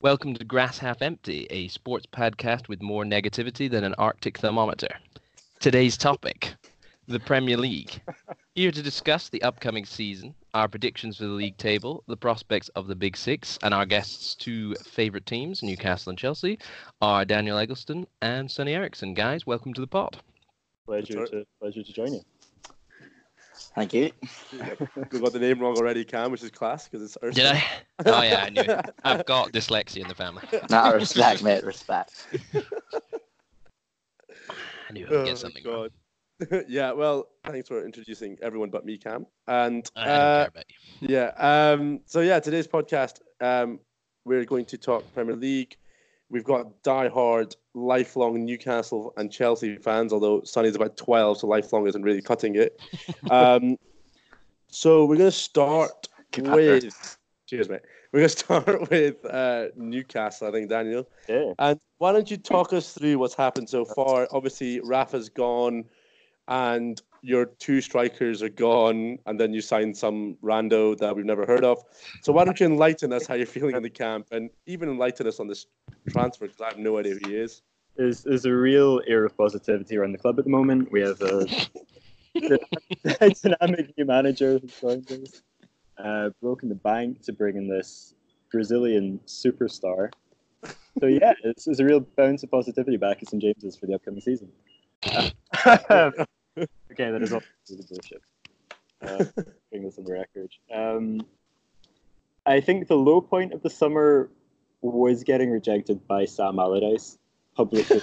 Welcome to Grass Half Empty, a sports podcast with more negativity than an Arctic thermometer. Today's topic the Premier League. Here to discuss the upcoming season, our predictions for the league table, the prospects of the Big Six, and our guests' two favourite teams, Newcastle and Chelsea, are Daniel Eggleston and Sonny Eriksson. Guys, welcome to the pod. Pleasure to pleasure to join you. Thank you. we got the name wrong already, Cam, which is class because it's Ursula. Did I? Oh yeah, I knew it. I've got dyslexia in the family. Nah, respect, mate, respect. I knew I would Oh, get something wrong. Yeah, well, thanks for introducing everyone but me, Cam. And uh, care about you. yeah, um, so yeah, today's podcast, um, we're going to talk Premier League. We've got die-hard, lifelong Newcastle and Chelsea fans, although Sonny's about 12, so lifelong isn't really cutting it. Um, so we're going to start Keep up there. with. Cheers, mate. We're going to start with uh, Newcastle, I think, Daniel. Yeah. And why don't you talk us through what's happened so far? Obviously, Rafa's gone, and your two strikers are gone, and then you signed some rando that we've never heard of. So why don't you enlighten us how you're feeling in the camp, and even enlighten us on this transfer because I have no idea who he is. There's, there's a real air of positivity around the club at the moment. We have a dynamic new manager who's joined us, uh, broken the bank to bring in this Brazilian superstar. So yeah, it's, it's a real bounce of positivity back at St James's for the upcoming season. Uh, okay, that is all bullshit. Uh, bring this on the record. Um, I think the low point of the summer was getting rejected by Sam Allardyce publicly.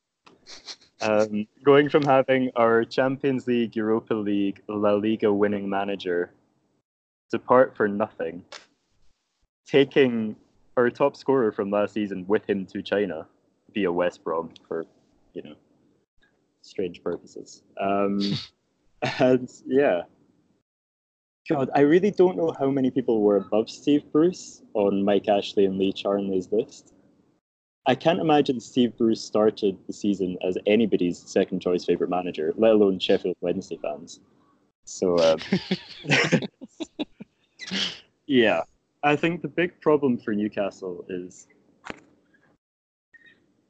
um, going from having our Champions League, Europa League, La Liga winning manager depart for nothing, taking our top scorer from last season with him to China via West Brom for, you know, strange purposes. Um, and yeah. God, I really don't know how many people were above Steve Bruce on Mike Ashley and Lee Charnley's list. I can't imagine Steve Bruce started the season as anybody's second choice favorite manager, let alone Sheffield Wednesday fans. So, um, yeah, I think the big problem for Newcastle is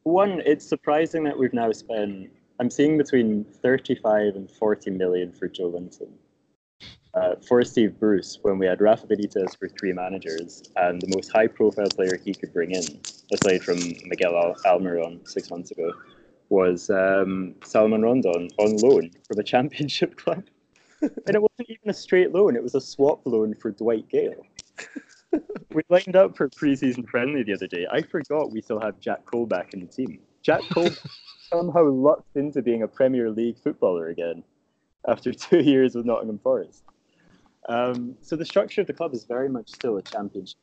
one, it's surprising that we've now spent, I'm seeing between 35 and 40 million for Joelinton. Uh, for Steve Bruce, when we had Rafa Benitez for three managers, and the most high-profile player he could bring in, aside from Miguel Al- Almiron six months ago, was um, Salomón Rondón on loan from a championship club. and it wasn't even a straight loan; it was a swap loan for Dwight Gayle. we lined up for preseason friendly the other day. I forgot we still have Jack Colback in the team. Jack Cole somehow lucked into being a Premier League footballer again after two years with Nottingham Forest. Um, so the structure of the club is very much still a championship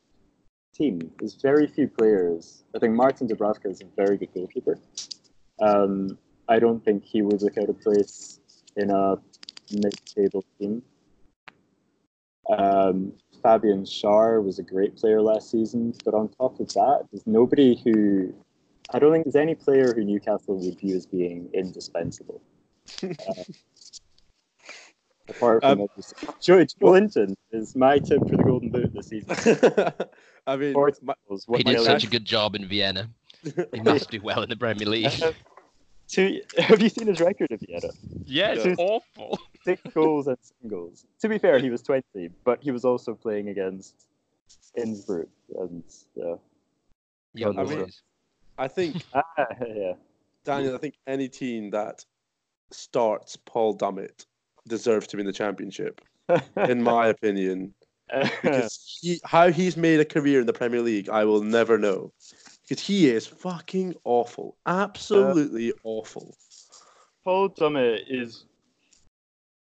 team. There's very few players. I think Martin Dubravka is a very good goalkeeper. Um, I don't think he would look out of place in a mid-table team. Um, Fabian Schär was a great player last season, but on top of that, there's nobody who I don't think there's any player who Newcastle would view as being indispensable. Uh, apart from Um, obviously- Joe, Joe is my tip for the Golden Boot this season. I mean, Forty my, He one did such a good job in Vienna. He must do well in the Premier League. Uh, two, have you seen his record of Vienna? Yeah, it's awful. Six goals and singles. To be fair, he was 20, but he was also playing against Innsbruck. And uh, Young I mean- boys. I think ah, yeah. Daniel. I think any team that starts Paul Dummett deserves to be in the championship, in my opinion. because he, how he's made a career in the Premier League, I will never know. Because he is fucking awful, absolutely awful. Paul Dummett is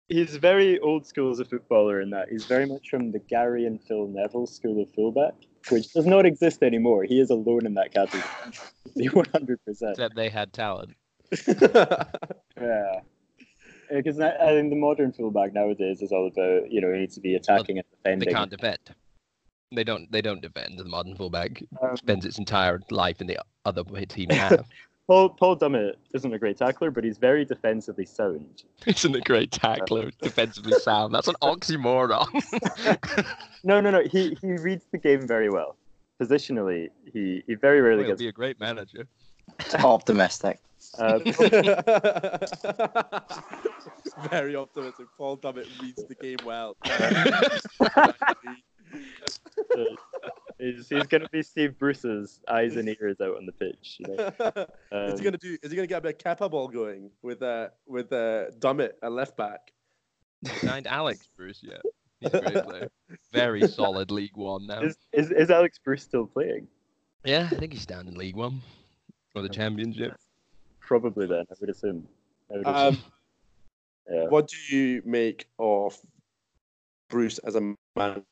he's very old school as a footballer in that he's very much from the Gary and Phil Neville school of fullback, which does not exist anymore. He is alone in that category, one hundred percent. Except they had talent. Yeah, because I, I think the modern fullback nowadays is all about you know he needs to be attacking and defending. They can't defend. They don't. They don't defend. The modern fullback Um, spends its entire life in the other team half. Paul Paul Dummett isn't a great tackler, but he's very defensively sound. Isn't a great tackler, defensively sound. That's an oxymoron. No, no, no. He he reads the game very well. Positionally, he he very rarely gets. He'll be a great manager. Optimistic. Uh, Very optimistic. Paul Dummett reads the game well. He's he's going to be Steve Bruce's eyes and ears out on the pitch. You know? is Um, he gonna do? Is he gonna get a bit of Kepa ball going with uh with uh Dummett at left back? Signed Alex Bruce, yeah. He's a great player. Very solid League One now. is, is is Alex Bruce still playing? Yeah, I think he's down in League One or the Championship. Probably then. I would assume. I would Um, assume. yeah. what do you make of Bruce as a manager?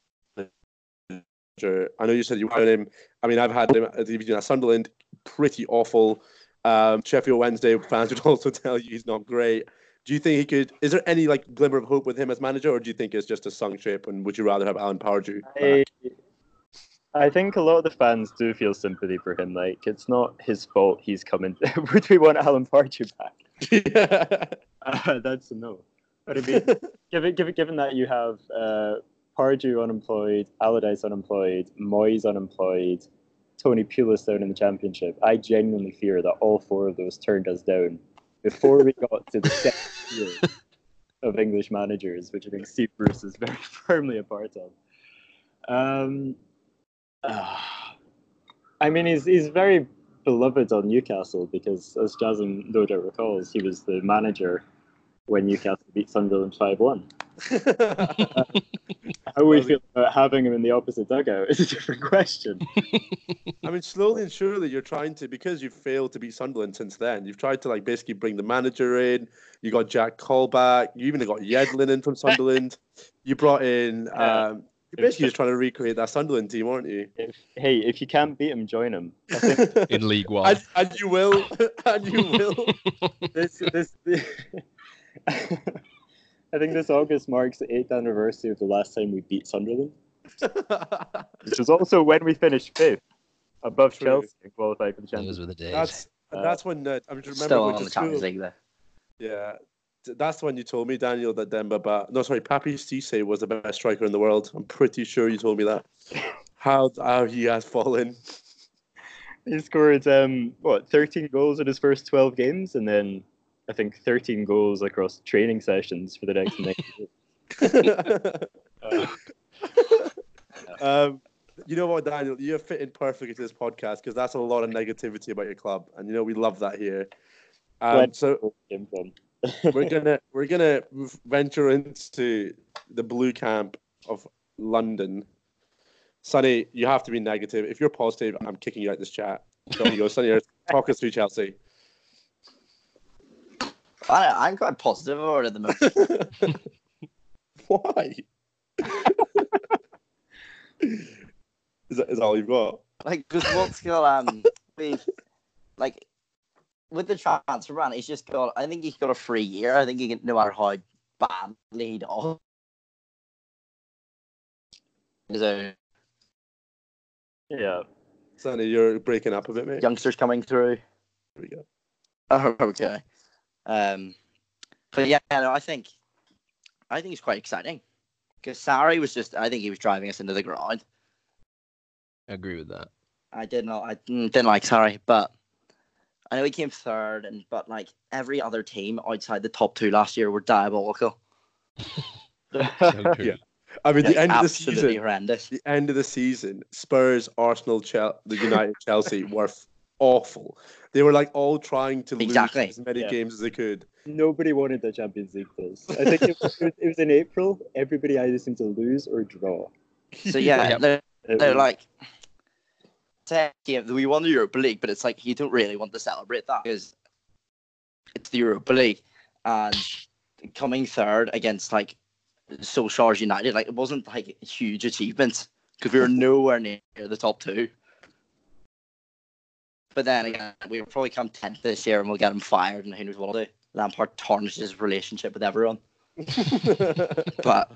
I know you said you wanted him. I mean, I've had him at the division at Sunderland, pretty awful. Um, Sheffield Wednesday fans would also tell you he's not great. Do you think he could? Is there any like glimmer of hope with him as manager, or do you think it's just a sunk ship? And would you rather have Alan Pardew? I, I think a lot of the fans do feel sympathy for him. Like it's not his fault he's coming. Would we want Alan Pardew back? back? Uh, that's a no. But I mean, given given given that you have uh, Pardew unemployed, Allardyce unemployed, Moyes unemployed, Tony Pulis down in the championship, I genuinely fear that all four of those turned us down before we got to the second year of English managers, which I think Steve Bruce is very firmly a part of. Um, ah, I mean, he's he's very beloved on Newcastle because, as Jasmine no doubt recalls, he was the manager when Newcastle beat Sunderland five one. How we feel about having him in the opposite dugout is a different question. I mean, slowly and surely, you're trying to because you've failed to beat Sunderland since then. You've tried to like basically bring the manager in. You got Jack Colback. You even got Yedlin in from Sunderland. You brought in. Um, you're basically just trying to recreate that Sunderland team, aren't you? If, hey, if you can't beat him, join him. In League One. and, and you will, and you will. this this. I think this August marks the eighth anniversary of the last time we beat Sunderland, which was also when we finished fifth, above True. Chelsea and qualified for the Those Champions. were the days. that's Uh, that's when uh, I mean, remember Still on the school. Champions League there. Yeah, that's when you told me Daniel that Demba Ba. No, sorry, Papiss Cissé was the best striker in the world. I'm pretty sure you told me that. How how he has fallen. He scored um what 13 goals in his first 12 games, and then I think 13 goals across training sessions for the next nine. Uh, um, you know what, Daniel? You're fitting perfectly to this podcast because that's a lot of negativity about your club, and you know we love that here. Um, so we're gonna we're gonna venture into the blue camp of London. Sonny, you have to be negative. If you're positive, I'm kicking you out of this chat. Don't you go, Sonny? Talk us through Chelsea. I, I'm quite positive about it at the moment. Why? is that is that all you've got? like, because what's got um, we've like with the transfer ban, he's just got. I think he's got a free year. I think he can, no matter how badly he does. So Yeah, Sonny, you're breaking up a bit, mate. youngsters coming through. There we go. Oh, okay. Um, but yeah, no, I think, I think it's quite exciting because Sarri was just. I think he was driving us into the ground. I agree with that. I did not. I didn't like Sarri, but I know he came third, and but like every other team outside the top two last year were diabolical. So. Yeah. I mean, the end of the absolutely season, horrendous. the end of the season, Spurs, Arsenal, Chel- the United, Chelsea were f- awful. They were like all trying to Exactly. lose as many Yeah. games as they could. nobody wanted the Champions League close. I think it was, it was in April. Everybody either seemed to lose or draw. So yeah, Yep. they're, they're like, tech game. We won the Europa League, but it's like you don't really want to celebrate that because it's the Europa League, and coming third against like Solskjaer's United, like it wasn't like a huge achievement because we were nowhere near the top two. But then again, we'll probably come tenth this year, and we'll get him fired, and who knows what we'll do. Lampard tarnishes his relationship with everyone, but.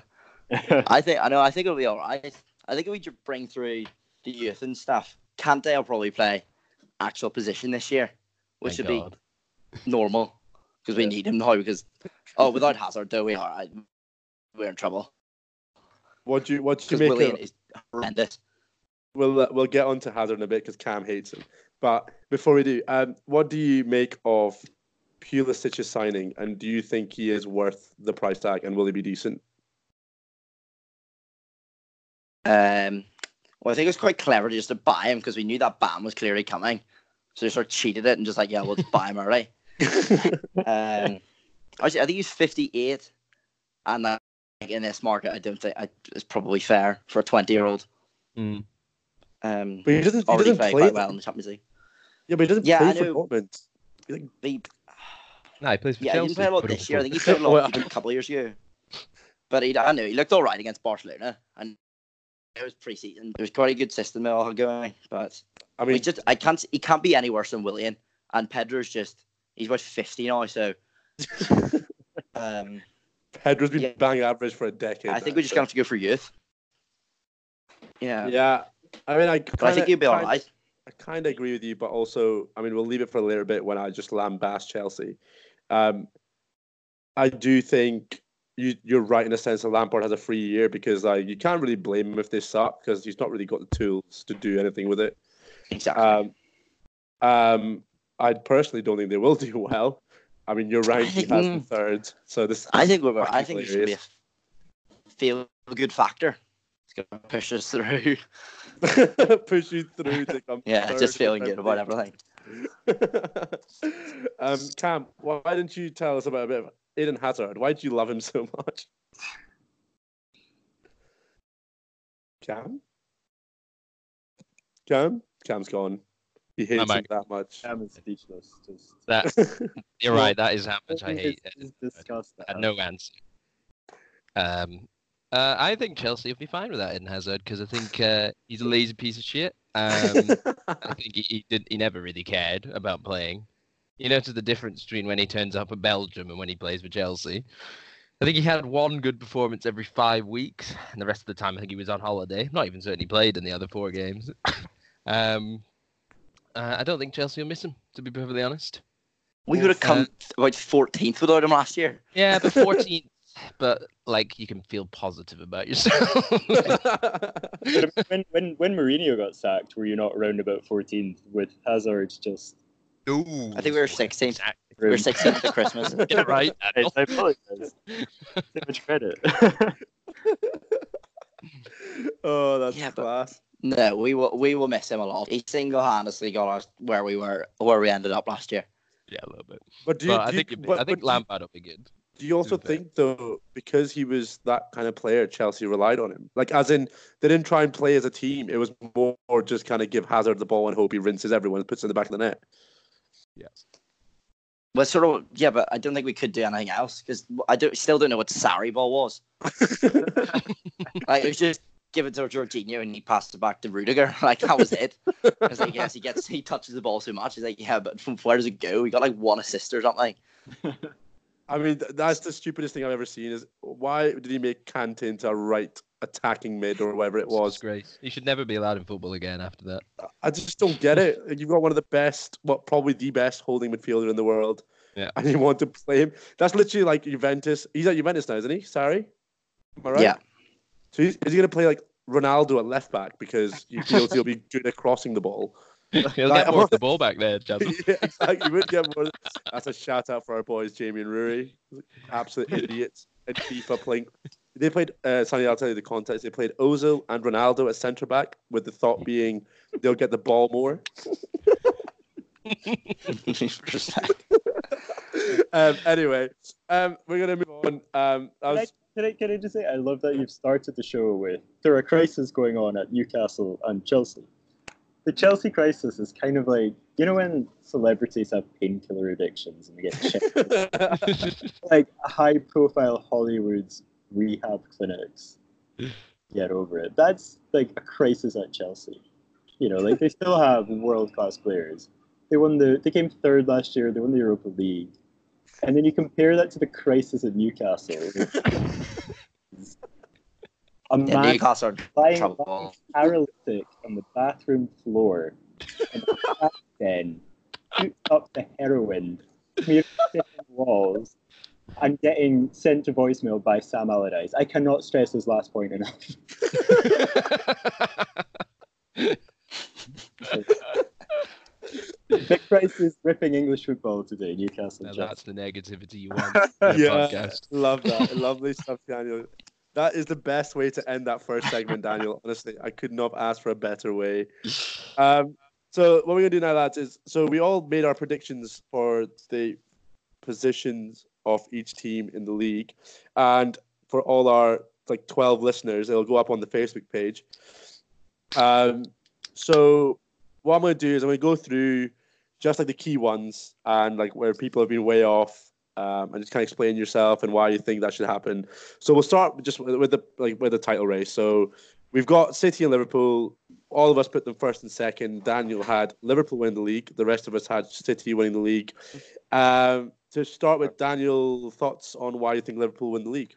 I think I know. I think it'll be all right. I think if we just bring through the youth and stuff, Kante will probably play actual position this year, which Thank should God. be normal because we Yeah. need him now. Because oh, without Hazard, though, we are we're in trouble What do you what do you make Willian of, is horrendous. We'll uh, we'll get on to Hazard in a bit because Cam hates him. But before we do, um, what do you make of Pulisic's signing, and do you think he is worth the price tag, and will he be decent? Um, well, I think it was quite clever just to buy him because we knew that ban was clearly coming, so they sort of cheated it and just like, yeah, we'll just buy him early. Um, actually, I think he's 58, and that, like, in this market, I don't think I, it's probably fair for a 20 year old. Mm. Um, But he doesn't. He already doesn't play. quite well in the Champions League. Yeah, but he doesn't Yeah, play I for know. Dortmund. He, No, he plays for yeah, Chelsea. he didn't play a lot this year. I think he played a lot Well- even a couple of years ago. But he, I know he looked all right against Barcelona, and it was pre-season. It was quite a good system they all had going, but I we mean, just I can't. He can't be any worse than Willian, and Pedro's just he's about 50 now, so. Um, Pedro's been yeah. bang average for a decade. I think now, we're just so- gonna have to go for youth. Yeah, Yeah, I mean, I. but I think he'll be all kinda- right. I kind of agree with you, but also, I mean, we'll leave it for a little bit when I just lambast Chelsea. Um, I do think you, you're right in the sense that Lampard has a free year because like you can't really blame him if they suck because he's not really got the tools to do anything with it. Exactly. Um, um, I personally don't think they will do well. I mean, you're right; he has Mm. third, so this. I think we're. I think it's gonna be a feel good factor. It's gonna push us through. push you through to come. Yeah, third just feeling good about everything. Um, Cam, why didn't you tell us about a bit of Eden Hazard? Why do you love him so much? Cam? Cam? Cam's gone. He hates I'm him that much. I'm speechless. Just That you're right. That is how much I hate. It's, it. it's disgusting. I had no answer. Um, uh, I think Chelsea will be fine with that Eden Hazard because I think uh, he's a lazy piece of shit. Um, I think he, he did. He never really cared about playing. You notice the difference between when he turns up at Belgium and when he plays for Chelsea. I think he had one good performance every five weeks, and the rest of the time I think he was on holiday. Not even certain he played in the other four games. um, uh, I don't think Chelsea will miss him, to be perfectly honest. We would have come Uh, about 14th without him last year. Yeah, but 14th, but like you can feel positive about yourself. When, when when Mourinho got sacked, were you not around about 14th with Hazard just? Ooh, I think we were 16th. Exactly. We were 16th at Christmas. Get it right. I, apologize. Too much credit. oh, that's Yeah, but- class. No, we will we will miss him a lot. He single-handedly got us where we were, where we ended up last year. Yeah, a little bit. But do you, But I do you- think it'd but- I think but Lampard will be good. Do you also think though, because he was that kind of player, Chelsea relied on him? Like, as in, they didn't try and play as a team. It was more just kind of give Hazard the ball and hope he rinses everyone and puts it in the back of the net. Yes. Well, sort of, yeah, but I don't think we could do anything else because I don't, still don't know what Sarri ball was. Like it was just give it to Jorginho and he passed it back to Rudiger. Like that was it. Because I was like, yes, he gets he touches the ball so much. He's like, yeah, but from where does it go? He got like one assist or something. I mean, that's the stupidest thing I've ever seen. Is why did he make Kante into a right attacking mid or whatever it was? Disgrace. He should never be allowed in football again after that. I just don't get it. Like, You've got one of the best, what probably the best holding midfielder in the world. Yeah. And you want to play him. That's literally like Juventus. He's at Juventus now, isn't he? Sorry. Am I right? Yeah. So he's, is he going to play like Ronaldo at left back because he feels he'll be good at crossing the ball? He'll Like, get more of the ball back there, Chad. yeah, exactly. You would get more. That's a shout out for our boys, Jamie and Rory. Absolute idiots at FIFA playing. They played. Uh, Sonny, I'll tell you the context. They played Ozil and Ronaldo at centre back, with the thought being they'll get the ball more. um, anyway, um, we're gonna move on. Um, I Can I, can, I, can I just say, I love that you've started the show with there are crises going on at Newcastle and Chelsea. The Chelsea crisis is kind of like, you know, when celebrities have painkiller addictions and they get checked, like high profile Hollywood's rehab clinics get over it. That's like a crisis at Chelsea. You know, like they still have world class players. They won the they came third last year, they won the Europa League. And then you compare that to the crisis at Newcastle. A Yeah, man Newcastle are lying trouble. paralytic on the bathroom floor in the back den shoots up the heroin, smearing walls, and getting sent to voicemail by Sam Allardyce. I cannot stress this last point enough. Big Price is ripping English football today, Newcastle. Now that's the negativity you want. in a yeah, podcast. love that. Lovely stuff, Daniel. That is the best way to end that first segment, Daniel. Honestly, I could not ask for a better way. Um, so what we're gonna do now, lads, is so we all made our predictions for the positions of each team in the league, and for all our like twelve listeners, it'll go up on the Facebook page. Um, so what I'm gonna do is I'm gonna go through just like the key ones and like where people have been way off, um, and just kind of explain yourself and why you think that should happen. So we'll start just with the like with the title race. So we've got City and Liverpool. All of us put them first and second. Daniel had Liverpool win the league. The rest of us had City winning the league. Um, to start with, Daniel, thoughts on why you think Liverpool win the league?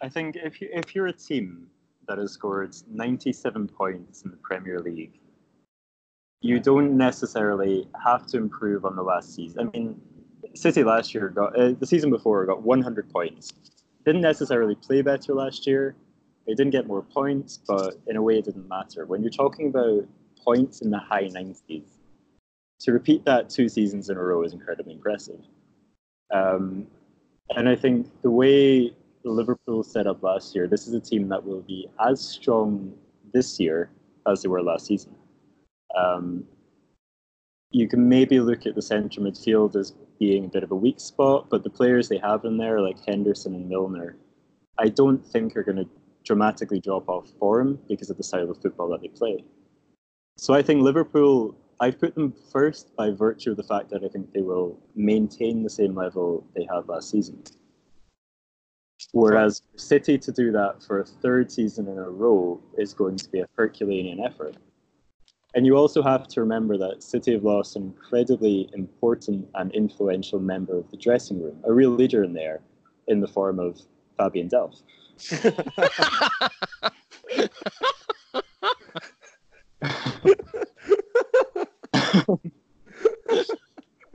I think if you if you're a team that has scored 97 points in the Premier League, you don't necessarily have to improve on the last season. I mean, City last year got uh, the season before got 100 points. Didn't necessarily play better last year. They didn't get more points, but in a way, it didn't matter. When you're talking about points in the high 90s, to repeat that two seasons in a row is incredibly impressive. Um, and I think the way Liverpool set up last year, this is a team that will be as strong this year as they were last season. Um, you can maybe look at the centre midfield as being a bit of a weak spot, but the players they have in there, like Henderson and Milner, I don't think are going to dramatically drop off form because of the style of football that they play. So I think Liverpool, I've put them first by virtue of the fact that I think they will maintain the same level they had last season. Whereas City to do that for a third season in a row is going to be a Herculean effort. And you also have to remember that City have lost an incredibly important and influential member of the dressing room, a real leader in there, in the form of Fabian Delph.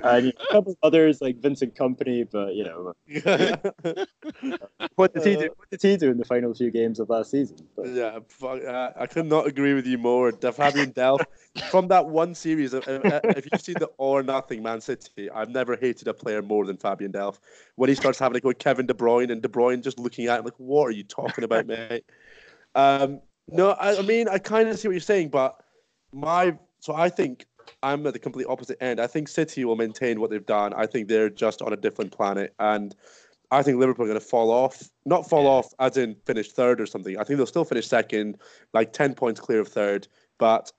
and you know, a couple of others like Vincent Kompany, but you know, what did he do? What did he do in the final few games of last season? But, Yeah, fuck, uh, I could not agree with you more. Fabian Delph from that one series. uh, uh, if you've seen the Or Nothing Man City, I've never hated a player more than Fabian Delph. When he starts having to go with Kevin De Bruyne and De Bruyne just looking at him like, "What are you talking about, mate?" Um, no, I, I mean I kind of see what you're saying, but my so I think I'm at the complete opposite end. I think City will maintain what they've done. I think they're just on a different planet, and I think Liverpool are going to fall off. Not fall Yeah. off as in finish third or something. I think they'll still finish second, like 10 points clear of third. But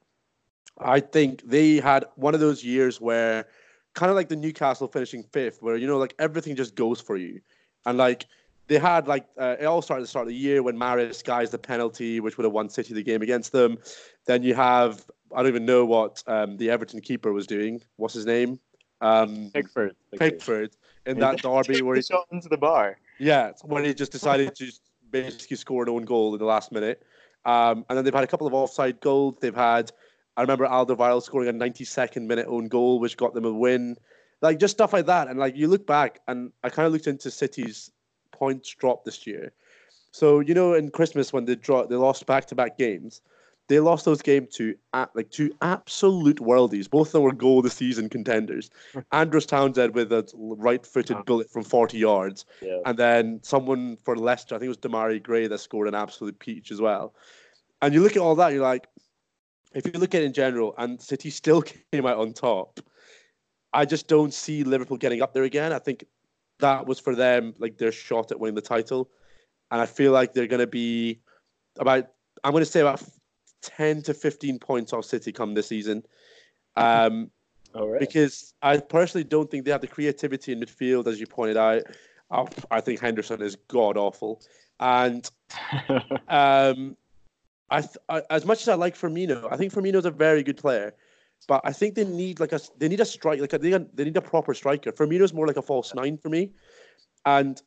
I think they had one of those years where, kind of like the Newcastle finishing fifth, where, you know, like everything just goes for you. And like, they had like uh, it all started at the start of the year when Mahrez guys the penalty, which would have won City the game against them. Then you have I don't even know what um, the Everton keeper was doing. What's his name? Um, Pickford. Pickford in that derby where he shot into the bar. yeah, when he just decided to basically score an own goal in the last minute. Um, and then they've had a couple of offside goals. They've had, I remember Alderweireld scoring a 92nd minute own goal, which got them a win. Like just stuff like that. And like you look back, and I kind of looked into City's points drop this year. So you know, in Christmas when they draw, they lost back to back games. They lost those games to a- like two absolute worldies. Both of them were goal of the season contenders. Andros Townsend with a right-footed Oh. bullet from 40 yards, Yeah. and then someone for Leicester, I think it was Demarai Gray, that scored an absolute peach as well. And you look at all that, you're like, if you look at it in general, and City still came out on top, I just don't see Liverpool getting up there again. I think that was for them like their shot at winning the title, and I feel like they're going to be about. I'm going to say about 10 to 15 points off City come this season. Um, All right. because I personally don't think they have the creativity in midfield, as you pointed out. Oh, I think Henderson is god awful, and um, I, th- I as much as I like Firmino, I think Firmino's a very good player, but I think they need like a they need a strike like a, they, need a, they need a proper striker. Firmino's more like a false nine for me, and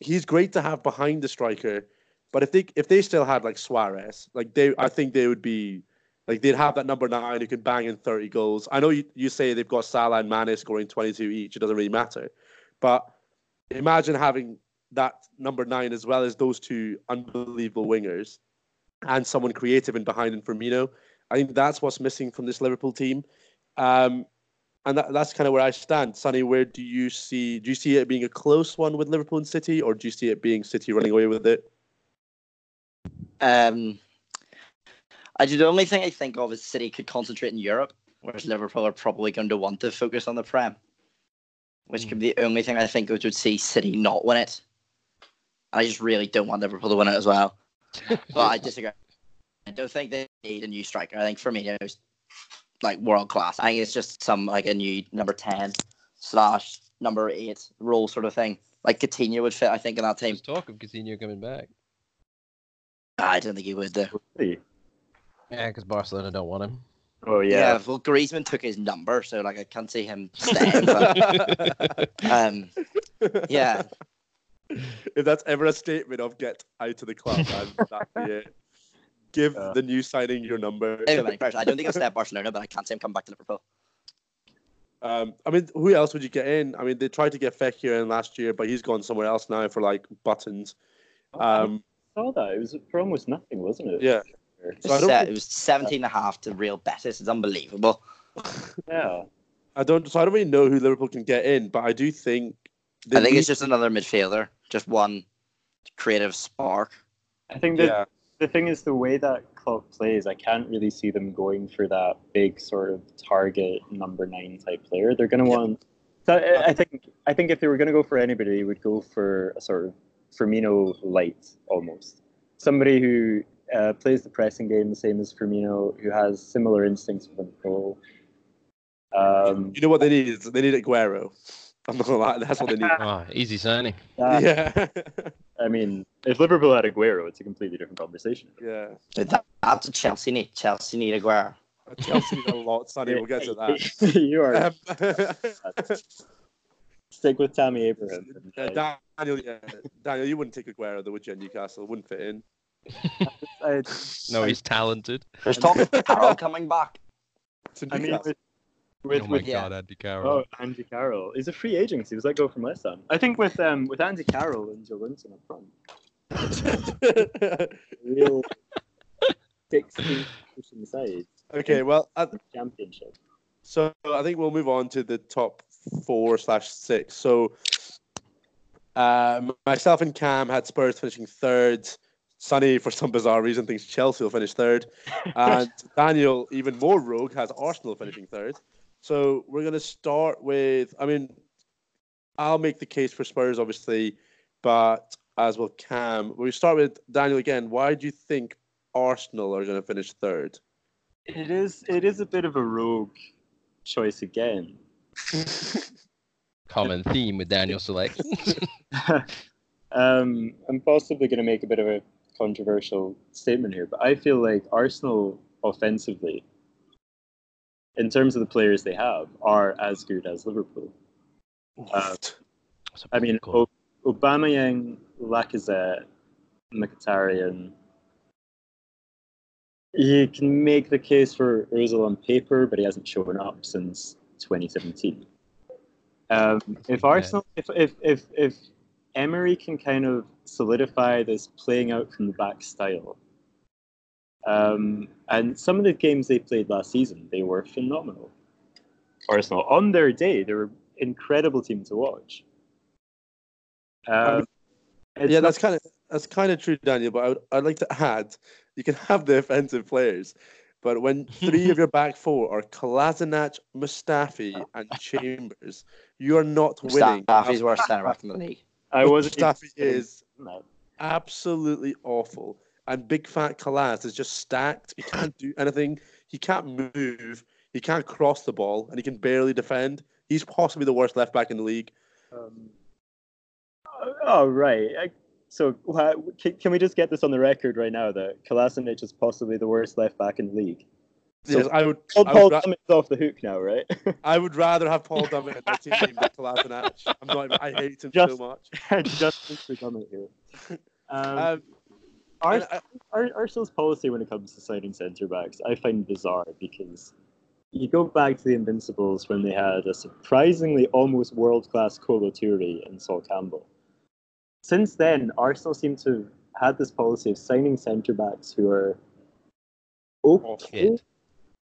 he's great to have behind the striker. But if they if they still had like Suarez, like they, I think they would be Like they'd have that number nine who can bang in 30 goals. I know you, you say they've got Salah and Mane scoring 22 each. It doesn't really matter. But imagine having that number nine as well as those two unbelievable wingers and someone creative in behind in Firmino. I think that's what's missing from this Liverpool team. Um, and that, that's kind of where I stand. Sonny, where do you see do you see it being a close one with Liverpool and City, or do you see it being City running away with it? Um, I do. The only thing I think of is City could concentrate in Europe, whereas Liverpool are probably going to want to focus on the Prem, which could be the only thing I think which would see City not win it. I just really don't want Liverpool to win it as well. but I disagree. I don't think they need a new striker. I think Firmino's like world class. I think it's just some like a new number ten slash number eight role sort of thing. Like Coutinho would fit, I think, in that team. There's talk of Coutinho coming back. I don't think he would though. Really? Yeah, because Barcelona don't want him. Oh Yeah. yeah. well, Griezmann took his number, so like I can't see him staying. but, um, yeah, if that's ever a statement of get out of the club, man, that'd be it. Give Yeah. the new signing your number. anyway, I don't think I'll stay at Barcelona, but I can't see him come back to Liverpool. Um, I mean, who else would you get in? I mean, they tried to get Fekir in last year, but he's gone somewhere else now for like buttons. Um, I saw that. It was for almost nothing, wasn't it? yeah, It So I was, don't think- it was 17 and a half to Real Betis. It's unbelievable. Yeah. I don't. So I don't really know who Liverpool can get in, but I do think. I think need- it's just another midfielder, just one creative spark. I think that yeah. the thing is the way that club plays, I can't really see them going for that big sort of target number nine type player. They're going to Yeah. want. So I, I think I think if they were going to go for anybody, they would go for a sort of Firmino light almost, somebody who uh, plays the pressing game the same as Firmino, who has similar instincts within the goal. Um, You know what they need? They need Aguero. I'm not gonna lie. That's what they need. Oh, easy signing. that- yeah. I mean, if Liverpool had Aguero, it's a completely different conversation. yeah. That, that's what Chelsea need. Chelsea need Aguero. Chelsea need a lot, Sonny. We'll get to that. you are Um, stick with Tammy Abraham. and, uh, uh, Daniel, yeah, Daniel, you wouldn't take Aguero though, would you? in Newcastle wouldn't fit in. I, No, he's talented. There's talk of Carroll coming back. To I mean, with, with, oh my with yeah. Andy Carroll. oh Andy Carroll, he's a free agent. He was let go from West Ham. I think with um with Andy Carroll and Joelinton up front, real sixteen pushing side okay, well, uh, championship. so I think we'll move on to the top four slash six. So, um, myself and Cam had Spurs finishing third. Sonny, for some bizarre reason, thinks Chelsea will finish third, and Daniel, even more rogue, has Arsenal finishing third. So we're gonna start with. I mean, I'll make the case for Spurs, obviously, but as will Cam. We start with Daniel again. Why do you think Arsenal are going to finish third? It is it is a bit of a rogue choice again. Common theme with Daniel selection. um, I'm possibly going to make a bit of a controversial statement here, but I feel like Arsenal offensively, in terms of the players they have, are as good as Liverpool. Uh, That's a I mean, call. o- Aubameyang, Lacazette, Mkhitaryan. You can make the case for Ozil on paper, but he hasn't shown up since 2017. Um, if Arsenal, if, if if if Emery can kind of solidify this playing out from the back style, um, and some of the games they played last season, they were phenomenal. Arsenal on their day, they were incredible team to watch. Um, yeah, not- that's kind of that's kind of true, Daniel. But I would, I'd like to add, you can have the offensive players, but when three of your back four are Kolasinac, Mustafi, and Chambers, you are not winning. Mustafi's worst centre back in the league. I wasn't Mustafi is considering that. absolutely awful, and big fat Kalas is just stacked. He can't do anything. He can't move. He can't cross the ball, and he can barely defend. He's possibly the worst left back in the league. Um, oh right. I, so can, we just get this on the record right now that Kolasinac is possibly the worst left back in the league? So Yes, I would. Paul, I Paul ra- Dummett's off the hook now, right? I would rather have Paul Dummett in my team than Kolasinac. I'm not. Even, I hate him Just- so much. Justin for Dummett here. Um, Um, And I- our, Arsenal's policy when it comes to signing centre backs, I find bizarre because you go back to the Invincibles when they had a surprisingly almost world class Kolo Toure and Sol Campbell. Since then, Arsenal seem to have had this policy of signing centre backs who are okay Shit.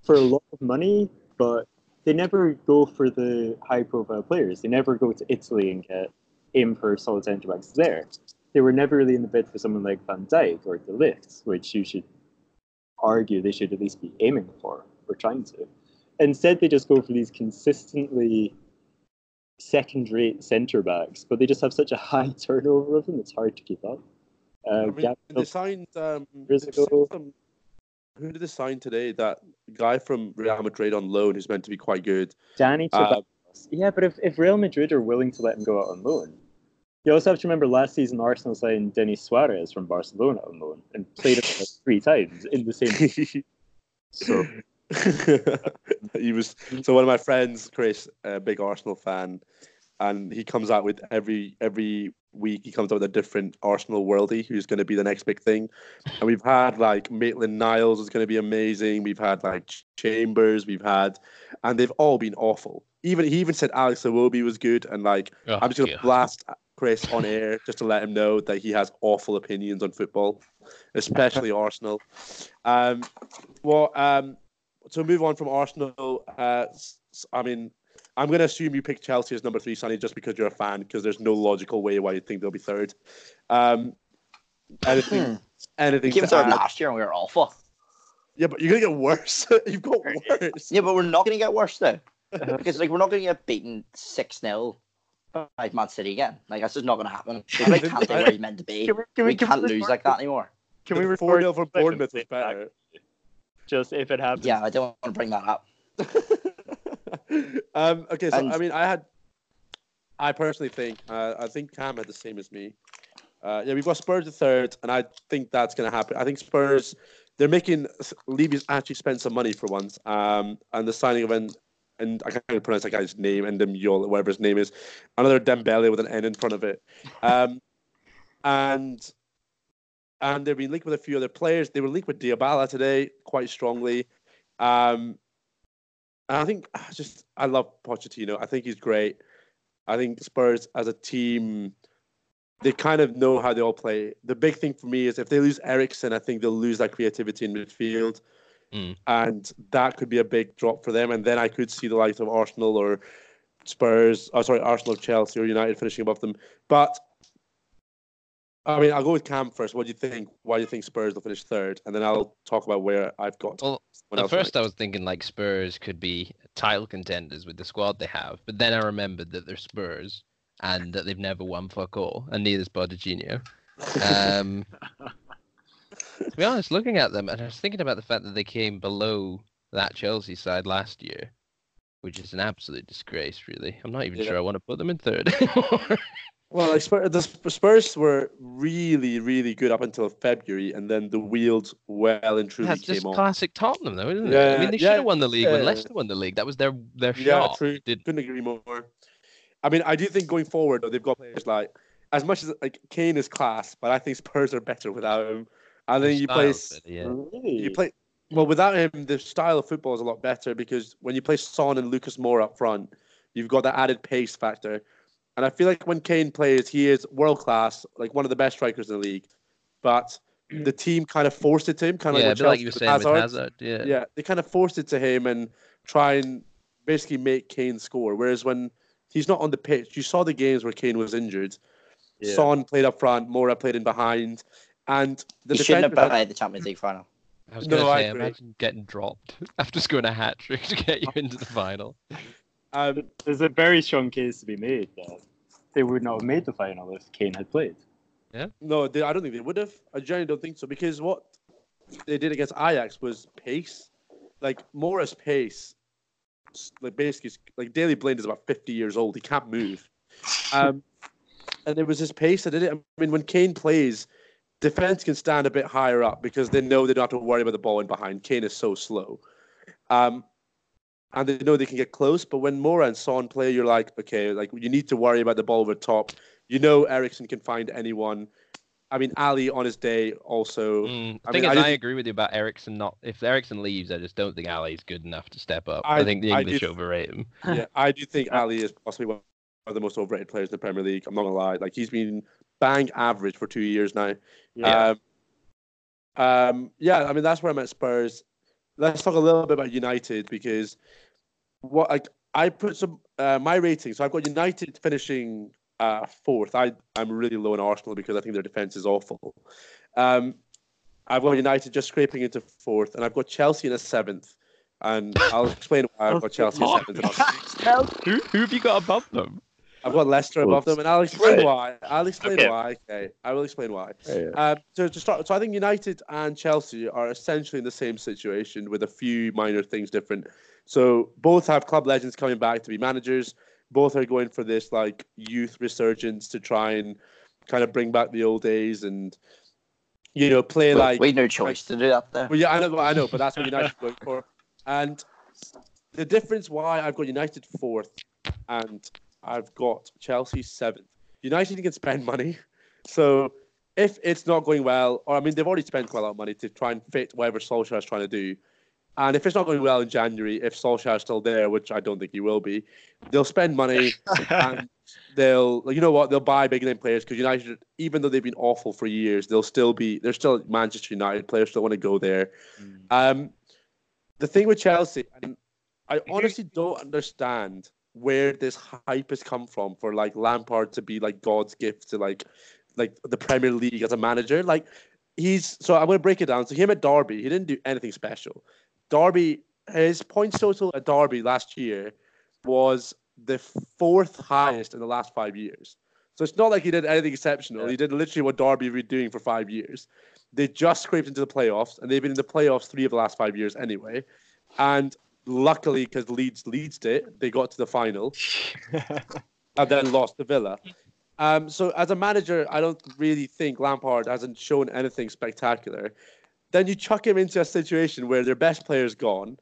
for a lot of money, but they never go for the high profile players. They never go to Italy and get aim for solid centre backs there. They were never really in the bid for someone like Van Dijk or De Ligt, which you should argue they should at least be aiming for or trying to. Instead, they just go for these consistently second-rate centre backs, but they just have such a high turnover of them; it's hard to keep up. Uh, I mean, Gabriel- they signed. Um, some- who did they sign today? That guy from Real Madrid on loan who's meant to be quite good. Danny Uh, yeah, but if, if Real Madrid are willing to let him go out on loan, you also have to remember last season Arsenal signed Denis Suarez from Barcelona on loan and played him like three times in the same. So he was so one of my friends, Chris, a big Arsenal fan, and he comes out with every every week he comes out with a different Arsenal worldie who's going to be the next big thing. And we've had like Maitland Niles is going to be amazing. We've had like Chambers. We've had, and they've all been awful. Even he even said Alex Iwobi was good, and like Oh, I'm just going to blast Chris on air just to let him know that he has awful opinions on football, especially Arsenal. Um, well, um, to move on from Arsenal, uh, s- s- I mean, I'm going to assume you picked Chelsea as number three, Sonny, just because you're a fan, because there's no logical way why you think they'll be third. Um, anything, Hmm. anything We came third add? last year and we were awful. Yeah, but you're going to get worse. You've got worse. Yeah, but we're not going to get worse though, because like we're not going to get beaten six 0 by Man City again. Like that's just not going to happen. They really can't be where he's meant to be. Can we, can We can can't lose like that anymore. Can we The record 4-0 from Bournemouth was to back? better. Just if it happens. Yeah, I don't want to bring that up. um, okay, so And- I mean, I had, I personally think, uh, I think Cam had the same as me. Uh, yeah, we've got Spurs at third, and I think that's going to happen. I think Spurs, they're making Levy's actually spend some money for once, um, and the signing of an, and I can't even pronounce that guy's name, and Yol, whatever his name is, another Dembele with an N in front of it, um, and and they've been linked with a few other players. They were linked with Dybala today quite strongly. Um, and I think I just I love Pochettino. I think he's great. I think Spurs as a team, they kind of know how they all play. The big thing for me is if they lose Eriksen, I think they'll lose that creativity in midfield, Mm. and that could be a big drop for them. And then I could see the likes of Arsenal or Spurs. Oh, sorry, Arsenal, of Chelsea, or United finishing above them. But I mean, I'll go with Cam first. What do you think? Why do you think Spurs will finish third? And then I'll talk about where I've got. Well, At first. I was thinking like Spurs could be title contenders with the squad they have, but then I remembered that they're Spurs and that they've never won fuck all, and neither's Pochettino. Um, to be honest, looking at them, and I was thinking about the fact that they came below that Chelsea side last year, which is an absolute disgrace, really. I'm not even Yeah. sure I want to put them in third anymore. Well, like Spurs, the Spurs were really, really good up until February, and then the wheels well and truly That's came just on. classic Tottenham, though, isn't it? Yeah, I mean, they should have won the league when. Leicester won the league. That was their their Yeah, shot. true. Did Couldn't agree more. I mean, I do think going forward, though, they've got players like as much as like Kane is class, but I think Spurs are better without him. I their think you play styles yeah. You play well without him. The style of football is a lot better because when you play Son and Lucas Moura up front, you've got that added pace factor. And I feel like when Kane plays, he is world class, like one of the best strikers in the league. But the team kind of forced it to him, kind of yeah, like, like you were saying with with Hazard. Hazard. Yeah. Yeah, they kind of forced it to him and try and basically make Kane score. Whereas when he's not on the pitch, you saw the games where Kane was injured. Yeah. Son played up front, Moura played in behind, and the He shouldn't have played the Champions League final. I was No, going to I say, agree. imagine getting dropped after scoring a hat trick to get you into the final. um, There's a very strong case to be made that they would not have made the final if Kane had played. Yeah. No, they, I don't think they would have. I genuinely don't think so because what they did against Ajax was pace, like Morris pace. Like basically, like Daley Blind is about 50 years old. He can't move. Um, and it was his pace that did it. I mean, when Kane plays, defense can stand a bit higher up because they know they don't have to worry about the ball in behind. Kane is so slow. Um, and they know they can get close. But when Moura and Son play, you're like, okay, like you need to worry about the ball over top. You know Eriksen can find anyone. I mean, Alli on his day also. Mm, the I thing mean, is, I I, agree with you about Eriksen. Not if Eriksen leaves, I just don't think Alli's good enough to step up. I, I- think the English do- overrate him. Yeah, I do think Alli is possibly one of the most overrated players in the Premier League. I'm not gonna lie. Like he's been bang average for two years now. Yeah. Um, um, yeah, I mean that's where I'm at Spurs. Let's talk a little bit about United because what like I put some uh, my rating. So I've got United finishing uh, fourth. I I'm really low on Arsenal because I think their defense is awful. Um, I've got United just scraping into fourth, and I've got Chelsea in a seventh. And I'll explain why I've got Chelsea in seventh. Who, who have you got above them? I've got Leicester above them, and I'll explain Right. why. I'll explain Okay. why. Okay, I will explain why. Yeah. Um, so to start, so I think United and Chelsea are essentially in the same situation with a few minor things different. So both have club legends coming back to be managers. Both are going for this like youth resurgence to try and kind of bring back the old days and you know play like we no choice to do that there. well, yeah, I know, I know, but that's what United are going for. And the difference why I've got United fourth and I've got Chelsea seventh. United can spend money, so if it's not going well, or I mean, they've already spent quite a lot of money to try and fit whatever Solskjaer is trying to do. And if it's not going well in January, if Solskjaer is still there, which I don't think he will be, they'll spend money and they'll, you know what, they'll buy big name players because United, even though they've been awful for years, they'll still be, they're still Manchester United players, still want to go there. Um, the thing with Chelsea, I honestly don't understand where this hype has come from for like Lampard to be like God's gift to like like the Premier League as a manager. Like he's so I'm to break it down. So him at Derby, he didn't do anything special. Derby, his points total at Derby last year was the fourth highest in the last five years. So it's not like he did anything exceptional. Yeah. He did literally what Derby have been doing for five years. They just scraped into the playoffs, and they've been in the playoffs three of the last five years anyway. And luckily, because Leeds leads it, they got to the final and then lost to Villa. Um, so as a manager, I don't really think Lampard hasn't shown anything spectacular. Then you chuck him into a situation where their best player's gone.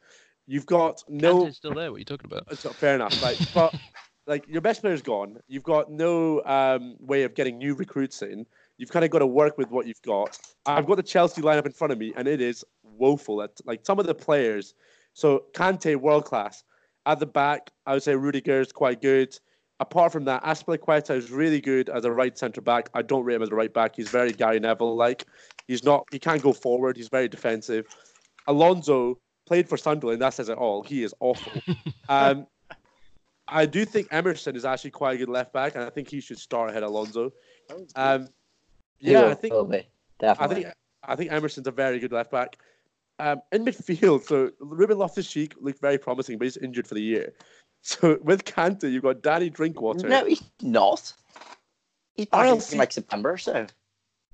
You've got no Kante's still there. What are you talking about? it's not fair enough. Like, but like your best player's gone. You've got no um, way of getting new recruits in. You've kind of got to work with what you've got. I've got the Chelsea lineup in front of me, and it is woeful. At like some of the players. So Kante, world class. At the back, I would say Rudiger is quite good. Apart from that, Azpilicueta is really good as a right centre back. I don't rate him as a right back. He's very Gary Neville like. He's not. He can't go forward. He's very defensive. Alonso played for Sunderland. That says it all. He is awful. um, I do think Emerson is actually quite a good left back, and I think he should start ahead of Alonso. Um, yeah, will- I think will be, I definitely. think I think Emerson's a very good left back. Um, in midfield, so Ruben Loftus-Cheek looked very promising, but he's injured for the year. So with Kante, you've got Danny Drinkwater. no, he's not. He's back in RLC like September, so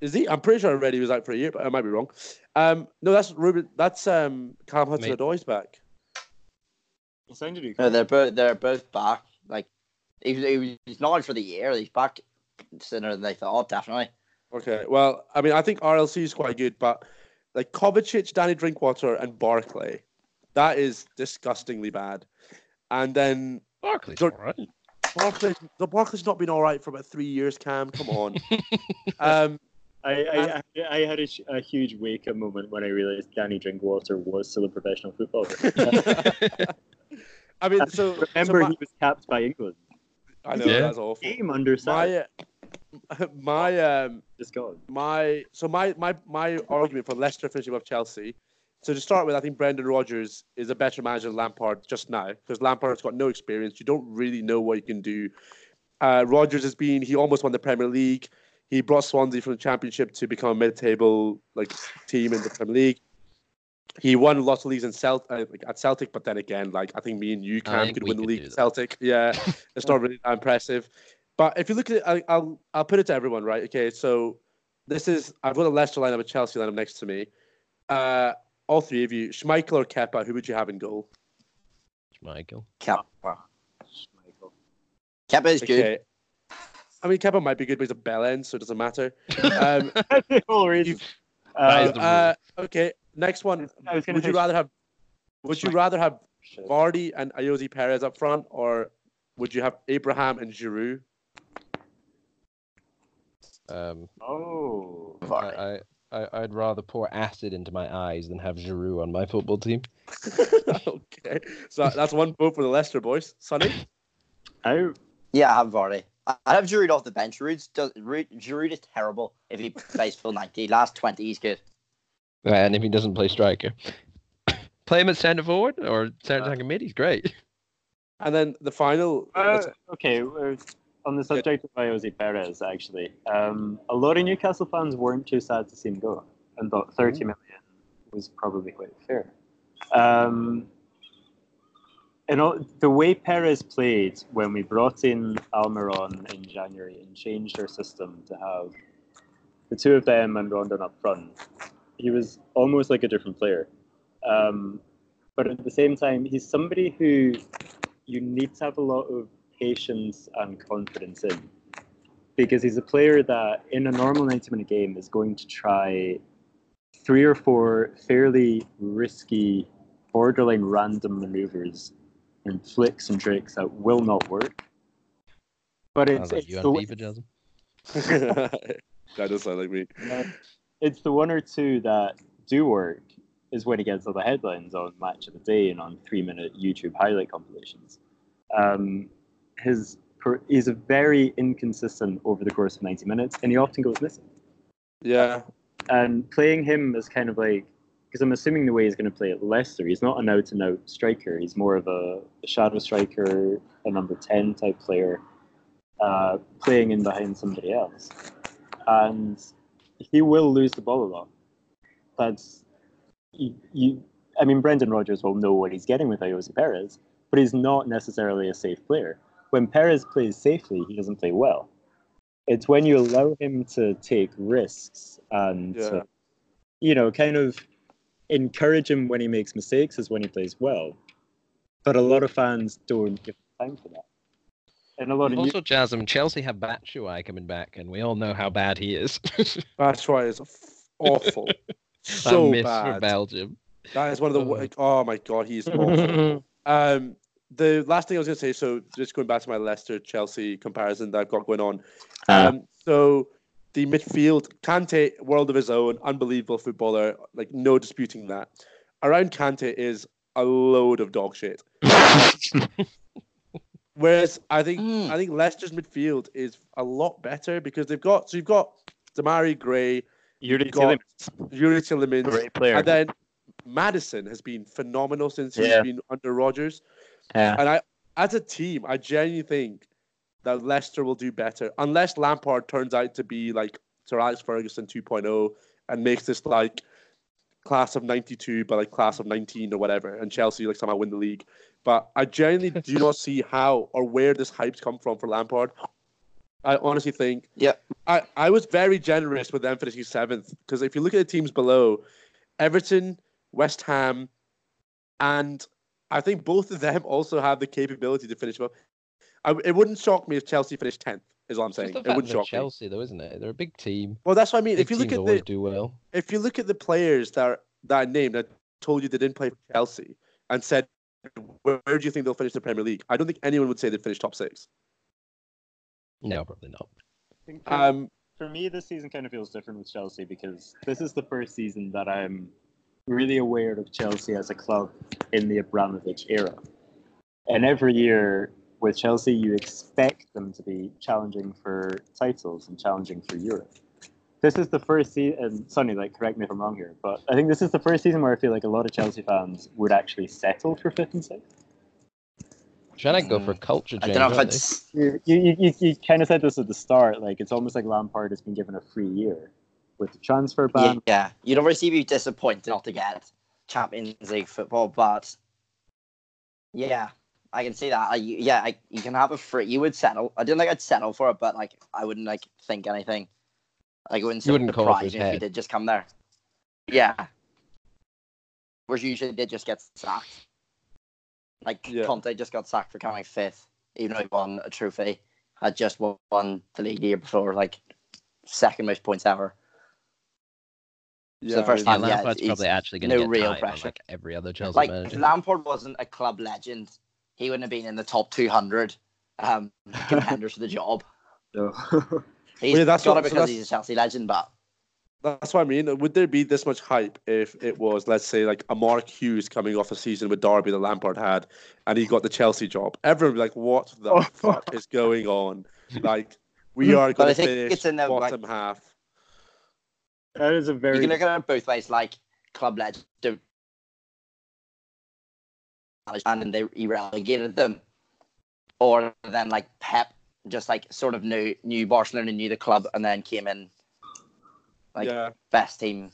Is he? I'm pretty sure already he was out for a year, but I might be wrong. Um, no, that's Ruben. That's um, Cam Hudson-Odoi's back. He sounded okay. no, they're both they're both back. Like he was, he was he's not out for the year. He's back sooner than they thought. Definitely. Okay. Well, I mean, I think RLC is quite good, but like Kovacic, Danny Drinkwater, and Barkley, that is disgustingly bad. And then Barkley's Don't- all right. Barkley, the Barkley's not been all right for about three years. Cam, come on. um, I, I, I, I had a, a huge wake up moment when I realized Danny Drinkwater was still a professional footballer. I mean, so so Remember, my- he was capped by England. I know Yeah. that's awful. Game under My, uh, my um, just gone. my so my my my argument for Leicester finishing above Chelsea. So to start with, I think Brendan Rodgers is a better manager than Lampard just now because Lampard's got no experience. You don't really know what he can do. Uh, Rodgers has been he almost won the Premier League. He brought Swansea from the Championship to become a mid-table like team in the Premier League. He won lots of leagues in Celt- uh, at Celtic, but then again, like I think me and you I Cam could win the could league at. Celtic. Yeah, it's not really that impressive. But if you look at it, I, I'll I'll put it to everyone, right? Okay, so this is I've got a Leicester lineup, a Chelsea lineup next to me. Uh, all three of you, Schmeichel or Kepa, who would you have in goal? Schmeichel. Kepa. Michael. Kepa is good. I mean, Kepa might be good, but he's a bell end, so it doesn't matter. Um, That's the whole reason. Uh, uh, okay, next one. I was gonna Would you rather have? Would you rather have Vardy and Ayoze Perez up front, or would you have Abraham and Giroud? Um, Oh. Vardy. I, I, I'd rather pour acid into my eyes than have Giroud on my football team. okay, so that's one vote for the Leicester boys. Sonny, I Yeah, I have Vardy. I I have Giroud off the bench. Giroud's does, Giroud, Giroud is terrible if he plays full 90. Last 20, he's good. And if he doesn't play striker, play him at centre forward or centre attacking mid. He's great. and then the final. Uh, okay, we're on the subject of Ayoze Perez, actually, um, a lot of Newcastle fans weren't too sad to see him go and thought 30 million was probably quite fair. Um, and all, the way Perez played when we brought in Almiron in January and changed our system to have the two of them and Rondon up front, he was almost like a different player. Um, but at the same time, he's somebody who you need to have a lot of patience and confidence in because he's a player that in a normal 90 minute game is going to try three or four fairly risky borderline random maneuvers and flicks and tricks that will not work but it's, like it's, you the, FIFA, Jasmine. that does sound like me. it's the one or two that do work is when he gets all the headlines on match of the day and on three minute youtube highlight compilations um, his per- he's a very inconsistent over the course of 90 minutes and he often goes missing Yeah, and playing him as kind of like because I'm assuming the way he's going to play at Leicester, he's not an out and out striker. He's more of a, a shadow striker, a number ten type player, uh, playing in behind somebody else, and he will lose the ball a lot. That's you. you I mean, Brendan Rodgers will know what he's getting with Ayoze Perez, but he's not necessarily a safe player. When Perez plays safely, he doesn't play well. It's when you allow him to take risks and Yeah. to, you know, kind of encourage him when he makes mistakes is when he plays well. But a lot of fans don't give time for that. And a lot of Also, Jasmine, Chelsea have Batshuayi coming back, and we all know how bad he is. that's is it's f- awful. I so miss for bad. Belgium. That is one of the. Oh. Oh my god, he's awful. Um, the last thing I was going to say, so just going back to my Leicester Chelsea comparison that I've got going on. Ah. Um, so the midfield, Kante, world of his own, unbelievable footballer, like no disputing that. Around Kante is a load of dog shit. Whereas I think Mm. I think Leicester's midfield is a lot better because they've got so you've got Demarai Gray, Youri you've got Tielemans, Youri Tielemans, great player. and then Maddison has been phenomenal since he's been under Rodgers. Yeah. And I, as a team, I genuinely think that Leicester will do better unless Lampard turns out to be like Sir Alex Ferguson 2.0 and makes this like class of 92, but like class of 19 or whatever, and Chelsea like somehow win the league. But I genuinely do not see how or where this hype's come from for Lampard. I honestly think. Yeah. I, I was very generous with them finishing seventh because if you look at the teams below, Everton, West Ham, and I think both of them also have the capability to finish above. I, it wouldn't shock me if Chelsea finished tenth. Is what I'm saying. It wouldn't they're shock me. Chelsea, though, isn't it? They're a big team. Well, that's what I mean. Big if you look at the do well. if you look at the players that are, that I named, I told you they didn't play for Chelsea, and said, where, where do you think they'll finish the Premier League? I don't think anyone would say they'd finish top six. No, probably not. For, Um, for me, this season kind of feels different with Chelsea because this is the first season that I'm really aware of Chelsea as a club in the Abramovich era. And every year with Chelsea, you expect them to be challenging for titles and challenging for Europe. This is the first season, and Sonny, like, correct me if I'm wrong here, but I think this is the first season where I feel like a lot of Chelsea fans would actually settle for fifth and sixth. Trying to go for mm. culture I don't know if aren't I'd. You, you, you, you kind of said this at the start, like, it's almost like Lampard has been given a free year with the transfer ban. Yeah, you'd obviously be disappointed not to get Champions League football, but yeah, I can see that. I, yeah, I, you can have a free. You would settle. I didn't think I'd settle for it, but like I wouldn't like think anything. Like it wouldn't, You wouldn't call surprise his me if he head. did just come there. Yeah. Whereas usually they just get sacked. Like Yeah. Conte just got sacked for coming fifth, even though he won a trophy. Had just won, won the league the year before, like second most points ever. Yeah, the first time, yeah, Lampard's probably actually going to no get real pressure. like every other Chelsea like manager. if Lampard wasn't a club legend, he wouldn't have been in the top 200 um, contenders for the job. So, He's Well, yeah, that's got what- it so because that's- he's a Chelsea legend, but That's what I mean. Would there be this much hype if it was, let's say, like a Mark Hughes coming off a season with Derby that Lampard had, and he got the Chelsea job? Everyone would be like, "What the Oh. fuck is going on?" Like, we are going to think finish it's in the, like- bottom half. That is a very you can look at it both ways. Like club legend, don't- and then they he relegated them, or then like Pep just like sort of knew knew Barcelona, knew the club, and then came in like yeah, best team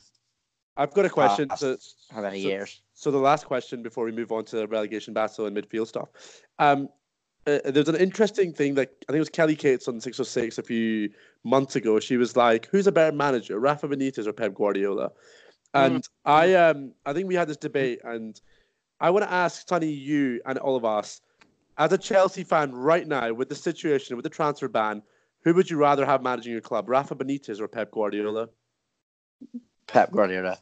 I've got a question. Uh, so, how many So- years. so the last question before we move on to the relegation battle and midfield stuff. Um, uh, there's an interesting thing that I think it was Kelly Cates on 606 a few months ago. She was like, "Who's a better manager, Rafa Benitez or Pep Guardiola?" And I um I think we had this debate, and I want to ask Sonny, you and all of us, as a Chelsea fan right now, with the situation with the transfer ban, who would you rather have managing your club, Rafa Benitez or Pep Guardiola? Pep Guardiola.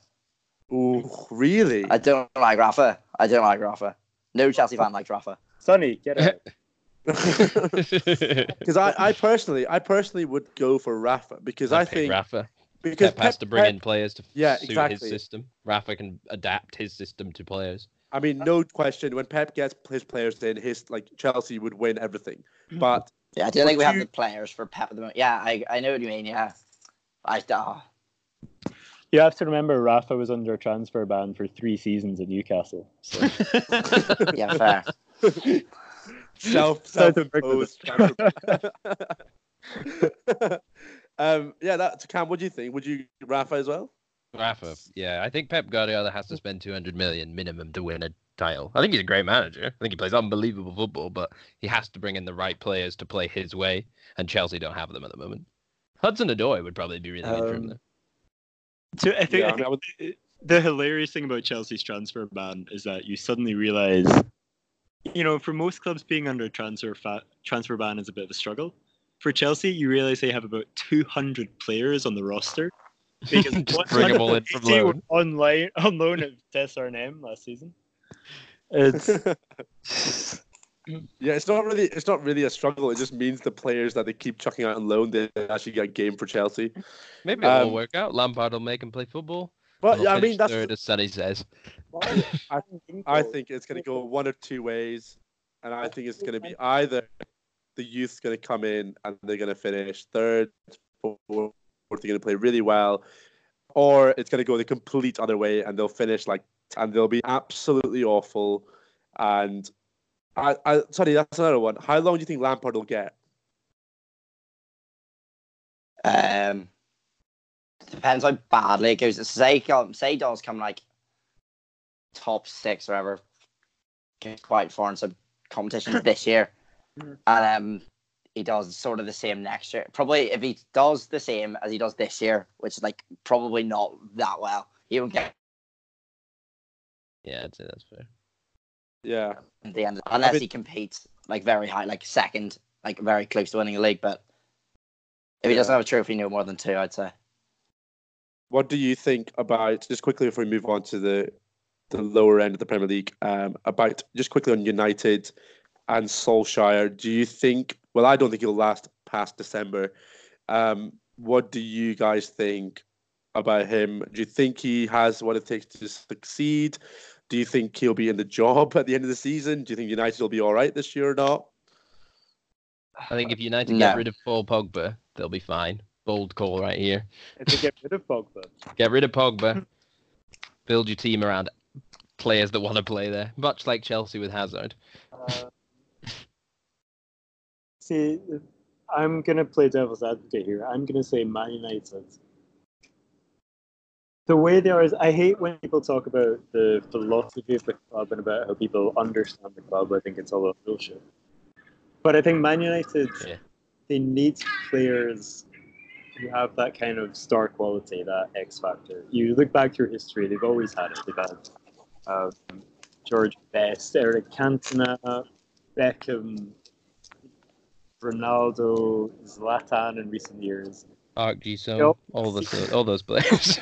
Oh, really? I don't like Rafa. I don't like Rafa. No Chelsea fan likes Rafa. Sonny, get out. Because I, I personally, I personally would go for Rafa because I I think Rafa. because Pep has to bring Pep- in players to Yeah, suit exactly. his system. Rafa can adapt his system to players. I mean, no question. When Pep gets his players in, his like Chelsea would win everything. Mm-hmm. But Yeah, I don't think we have you- the players for Pep at the moment. Yeah, I, I know what you mean. Yeah, I oh, You have to remember Rafa was under a transfer ban for three seasons at Newcastle. So. yeah, fair. self South self imposed. um, yeah, that Cam. What do you think? Would you Rafa as well? Rafa, yeah, I think Pep Guardiola has to spend 200 million minimum to win a title. I think he's a great manager. I think he plays unbelievable football, but he has to bring in the right players to play his way, and Chelsea don't have them at the moment. Hudson Odoi would probably be really good for him. Um, Though. So I think, Yeah, I I mean, I would- think the hilarious thing about Chelsea's transfer ban is that you suddenly realize, you know, for most clubs being under a transfer fa- transfer ban is a bit of a struggle. For Chelsea, you realize they have about 200 players on the roster. Because Just bring 'em all in from 180 loan. on loan, on loan at Tess Arnhem last season. It's yeah, it's not really it's not really a struggle. It just means the players that they keep chucking out on loan they actually get a game for Chelsea. Maybe it'll um, work out. Lampard will make him play football. But yeah, I mean that's third, as Sonny says. I think it's going to go one of two ways, and I think it's going to be either the youth's going to come in and they're going to finish third, fourth, they're going to play really well, or it's going to go the complete other way and they'll finish like and they'll be absolutely awful. And I, I sorry, that's another one. How long do you think Lampard will get? Um, depends how badly it goes. Say, come- say does come like top six or whatever, get quite far in some competitions this year, Mhm. and um, he does sort of the same next year. Probably if he does the same as he does this year, which is like probably not that well, he won't get Yeah, I'd say that's fair. Yeah, at the end unless mean- he competes like very high, like second, like very close to winning a league. But if he doesn't have a trophy, no more than two, I'd say. What do you think about just quickly before we move on to the the lower end of the Premier League? Um, about just quickly on United and Solskjaer. Do you think? Well, I don't think he'll last past December. Um, what do you guys think about him? Do you think he has what it takes to succeed? Do you think he'll be in the job at the end of the season? Do you think United will be all right this year or not? I think if United No. get rid of Paul Pogba, they'll be fine. Bold call right here. to get rid of Pogba. Get rid of Pogba. build your team around players that want to play there, much like Chelsea with Hazard. Uh, see, I'm gonna play devil's advocate here. I'm gonna say Man United. The way they are is, I hate when people talk about the philosophy of the club and about how people understand the club. I think it's all a bullshit. But I think Man United, Yeah. they need players who have that kind of star quality, that X factor. You look back through history; they've always had it. They've had um, George Best, Eric Cantona, Beckham, Ronaldo, Zlatan in recent years. Park Ji-sung, Yep. all those all those players.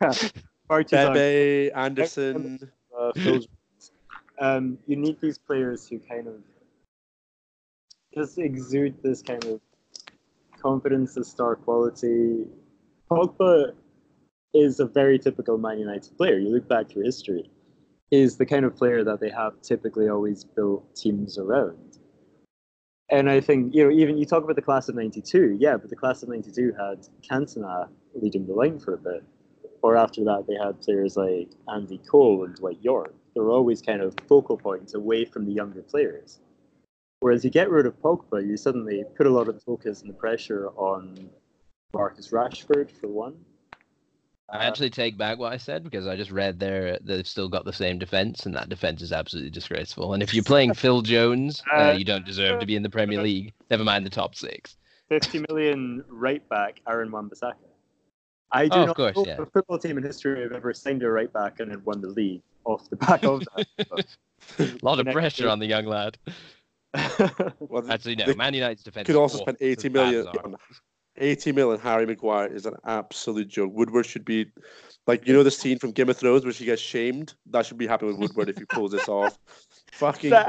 Partizan, Bebe, Anderson. uh, Um, you need these players who kind of just exude this kind of confidence is star quality. Pogba is a very typical Man United player. You look back through history, is the kind of player that they have typically always built teams around. And I think, you know, even you talk about the class of 92, yeah, but the class of 92 had Cantona leading the line for a bit. Or after that, they had players like Andy Cole and Dwight Yorke. They were always kind of focal points away from the younger players. Whereas you get rid of Pogba, you suddenly put a lot of focus and the pressure on Marcus Rashford, for one. I uh, actually take back what I said because I just read there uh, they've still got the same defense, and that defense is absolutely disgraceful. And if you're playing Phil Jones, uh, uh, you don't deserve to be in the Premier League. Never mind the top six. 50 million right back Aaron Wan-Bissaka. I do Oh, of not course, know yeah. a football team in history have ever signed a right back and then won the league off the back of that. A lot of pressure on the young lad. Well, Actually, no. Man United's defense could also spend It's 80 as bad million as ours. on 80 million Harry Maguire is an absolute joke. Woodward should be like you know the scene from Game of Thrones where she gets shamed. That should be happening with Woodward if he pulls this off. Fucking That-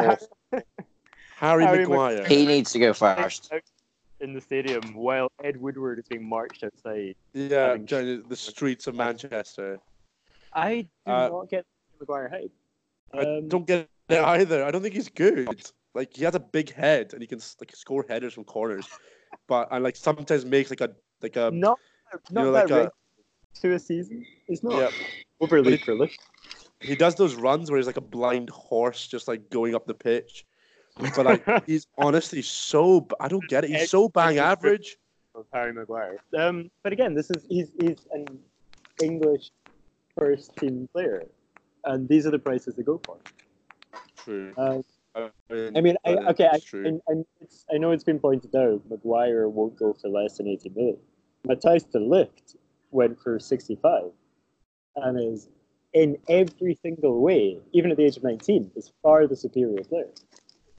awful. Harry, Harry Maguire. He needs to go first. in the stadium while Ed Woodward is being marched outside. Yeah, having- the streets of Manchester. I do Uh, not get Maguire hype. I Um, don't get it either. I don't think he's good. Like he has a big head and he can like score headers from corners, but and like sometimes makes like a like a not not know, like a- to a season. He's not yeah. overly But prolific. He does those runs where he's like a blind horse, just like going up the pitch. But like he's honestly so I don't get it. He's so bang average. of Harry Maguire. Um, but again, this is he's he's an English first team player, and these are the prices they go for. True. Uh, I mean, I mean, I, okay, I. I, I, it's, I know it's been pointed out, Maguire won't go for less than 80 million. Matthijs de Ligt went for 65 and is in every single way, even at the age of 19, is far the superior player.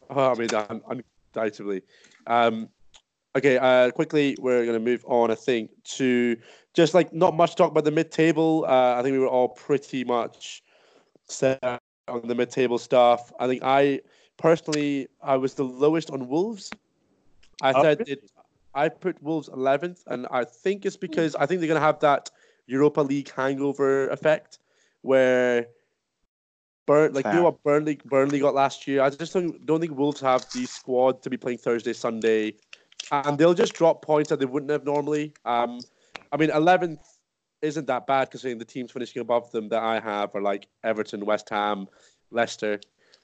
Oh, I mean, un- undoubtedly. Um, okay, uh, quickly, we're going to move on, I think, to just like not much talk about the mid table. Uh, I think we were all pretty much set on the mid table stuff. I think I personally, I was the lowest on Wolves. I Oh, said really? it. I put Wolves 11th, and I think it's because I think they're going to have that Europa League hangover effect where Burn like you know what Burnley Burnley got last year. I just don't don't think Wolves have the squad to be playing Thursday Sunday, and they'll just drop points that they wouldn't have normally. Um, I mean, eleventh isn't that bad considering the teams finishing above them that I have are like Everton, West Ham, Leicester.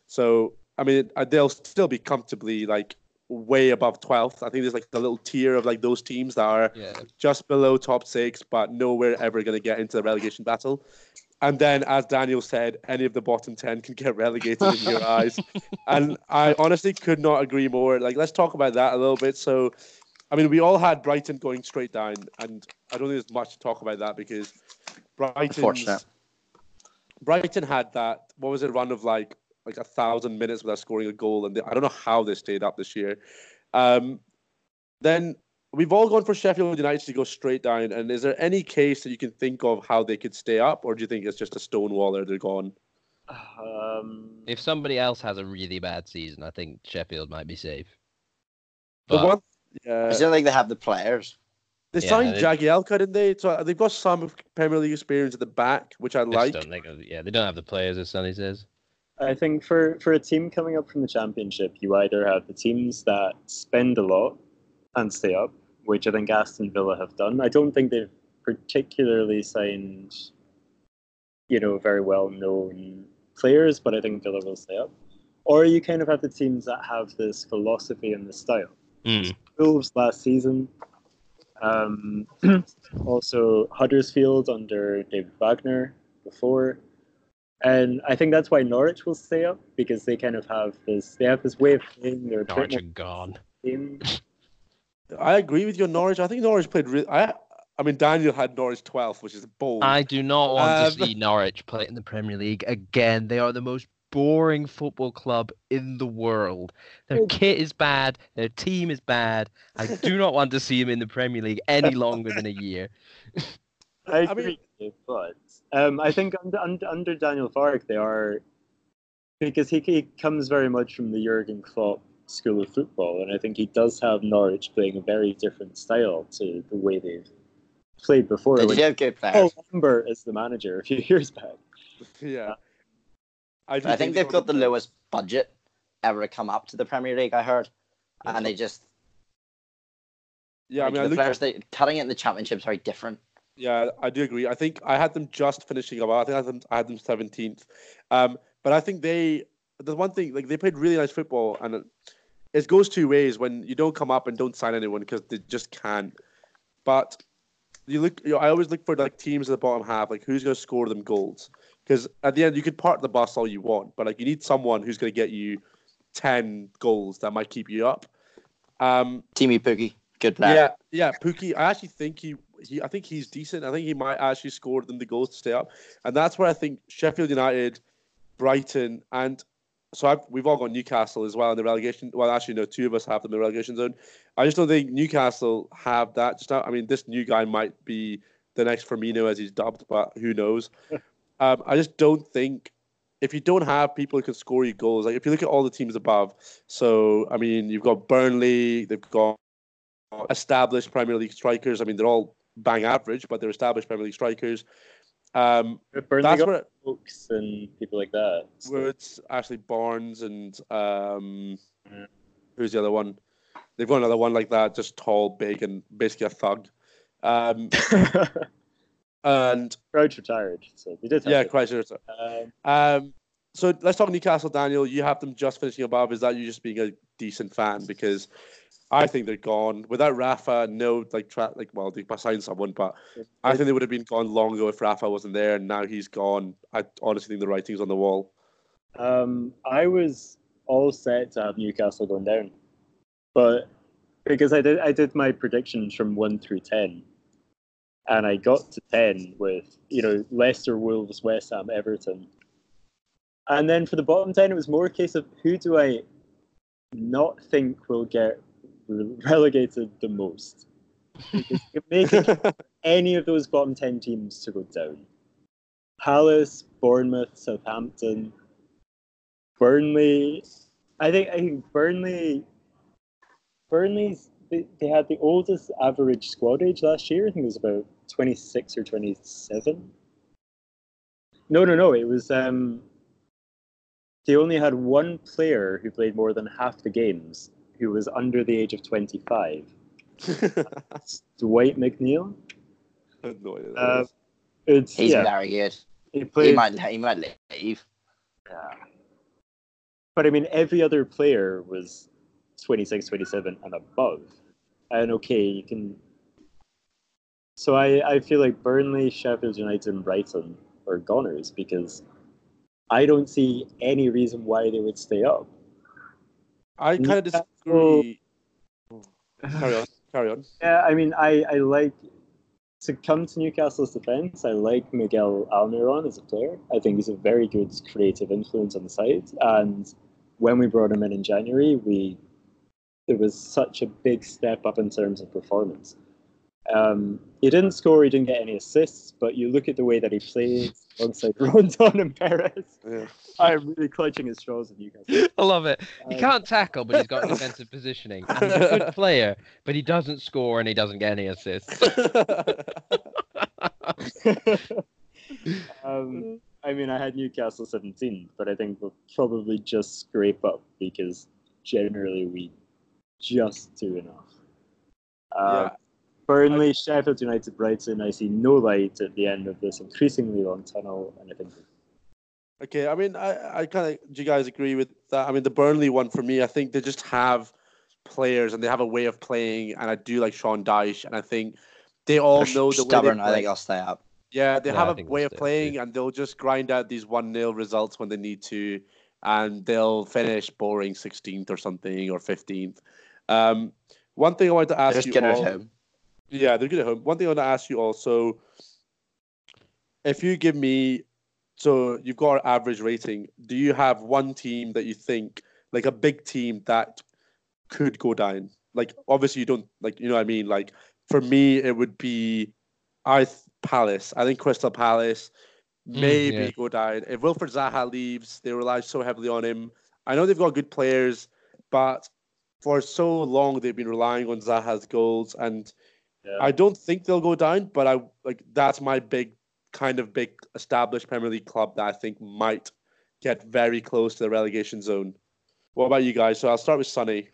So I mean, uh, they'll still be comfortably like way above twelfth. I think there's like the little tier of like those teams that are Yeah. just below top six, but nowhere ever going to get into the relegation battle. And then, as Daniel said, any of the bottom 10 can get relegated in your eyes. And I honestly could not agree more. Like, let's talk about that a little bit. So, I mean, we all had Brighton going straight down, and I don't think there's much to talk about that because Brighton, Unfortunate. Brighton had that, what was it, run of like like a thousand minutes without scoring a goal, and they, I don't know how they stayed up this year. Um, then we've all gone for Sheffield United to go straight down. And is there any case that you can think of how they could stay up, or do you think it's just a stonewaller? They're gone. Um, If somebody else has a really bad season, I think Sheffield might be safe. The But one, I yeah, just don't think they have the players. they Yeah, signed they- Jagielka, didn't they? So they've got some Premier League experience at the back, which I I like. don't think, yeah, they don't have the players, as Sonny says. I think for, for a team coming up from the championship, you either have the teams that spend a lot and stay up, which I think Aston Villa have done. I don't think they've particularly signed, you know, very well known players, but I think Villa will stay up. Or you kind of have the teams that have this philosophy and this style. Mm. Wolves last season. Um, also Huddersfield under David Wagner before. And I think that's why Norwich will stay up because they kind of have this they have this way of playing their Norwich are gone. game. I agree with you Norwich. I think Norwich played. Re- I, I mean, Daniel had Norwich 12th, which is bold. I do not want to Um, see Norwich play in the Premier League again. They are the most boring football club in the world. Their Oh. kit is bad. Their team is bad. I do not want to see them in the Premier League any longer than a year. I I mean- but um, I think under, under under Daniel Farke they are because he, he comes very much from the Jurgen Klopp school of football, and I think he does have Norwich playing a very different style to the way they've played before. They when have good players. Paul Lambert as the manager a few years back. yeah. I, I think they've got the probably- lowest budget ever to come up to the Premier League. I heard, and they just Yeah, I mean, the look, players they cutting it in the Championship is very different. Yeah, I do agree. I think I had them just finishing up. I think I had them, I had them 17th. Um, but I think they, the one thing, like they played really nice football, and it, it goes two ways when you don't come up and don't sign anyone because they just can't. But you look, you know, I always look for like teams at the bottom half, like who's going to score them goals. Because at the end, you could park the bus all you want, but like you need someone who's going to get you 10 goals that might keep you up. Um, Teemu Pukki, good player. yeah, yeah, Pukki. I actually think he, he, I think he's decent. I think he might actually score them the goals to stay up, and that's where I think Sheffield United, Brighton, and so I've, we've all got Newcastle as well in the relegation. Well, actually, no, two of us have them in the relegation zone. I just don't think Newcastle have that. Just now, I mean, this new guy might be the next Firmino as he's dubbed, but who knows? um, I just don't think if you don't have people who can score you goals, like if you look at all the teams above, so I mean, you've got Burnley, they've got established Premier League strikers. I mean, they're all bang average, but they're established Premier League strikers. Um, that's where, Oaks and people like that. So- where it's actually Barnes and um, Yeah. who's the other one? They've got another one like that, just tall, big, and basically a thug. Um, and Crouch retired, so they did. Have yeah, it. Chrysler. Um, Um, so let's talk Newcastle, Daniel. You have them just finishing above. Is that you just being a decent fan? Because I think they're gone without Rafa. No, like tra- like well, they signed someone, but I think they would have been gone long ago if Rafa wasn't there. And now he's gone. I honestly think the writing's on the wall. Um, I was all set to have Newcastle going down, but because I did, I did my predictions from one through ten, and I got to ten with you know Leicester, Wolves, West Ham, Everton, and then for the bottom ten, it was more a case of who do I not think will get relegated the most. Because you can make it any of those bottom 10 teams to go down. Palace, Bournemouth, Southampton, Burnley. I think I think Burnley Burnley's they, they had the oldest average squad age last year. I think it was about 26 or 27. No, no, no. It was um they only had one player who played more than half the games who was under the age of 25. Dwight McNeil. No idea. Uh, It's He's yeah, very good. he He might he might leave. Yeah. But I mean, every other player was 26, 27 and above. And okay, you can. So I, I feel like Burnley, Sheffield United, and Brighton are goners because I don't see any reason why they would stay up. I kind of disagree. Carry on. Carry on. Yeah, I mean, I, I like to come to Newcastle's defense. I like Miguel Almiron as a player. I think he's a very good creative influence on the side. And when we brought him in in January, we there was such a big step up in terms of performance. Um, he didn't score, he didn't get any assists, but you look at the way that he played alongside Rondon and Perez. Yeah. I'm really clutching his straws at Newcastle. I love it. He Um, can't tackle, but he's got defensive positioning. And he's a good player, but he doesn't score and he doesn't get any assists. um, I mean, I had Newcastle 17, but I think we'll probably just scrape up because generally we just do enough. Uh, yeah. Burnley, Sheffield United, Brighton, I see no light at the end of this increasingly long tunnel, and I think Okay, I mean, I, I kind of, do you guys agree with that? I mean, the Burnley one for me, I think they just have players and they have a way of playing, and I do like Sean Dyche, and I think they all They're know the stubborn. way I think. I'll stay up. Yeah, they Yeah, have a way of stay, playing, too. and they'll just grind out these one 0 results when they need to, and they'll finish boring 16th or something or 15th. Um, one thing I wanted to ask Just you get all, at home. Yeah, they're good at home. One thing I want to ask you also, if you give me, so you've got an average rating. Do you have one team that you think, like a big team that could go down? Like obviously you don't like, you know what I mean. Like for me, it would be, I Palace. I think Crystal Palace hmm, maybe yeah. go down. If Wilfried Zaha leaves, they rely so heavily on him. I know they've got good players, but for so long they've been relying on Zaha's goals, and Yeah. I don't think they'll go down. But I like that's my big kind of big established Premier League club that I think might get very close to the relegation zone. What about you guys? So I'll start with Sonny.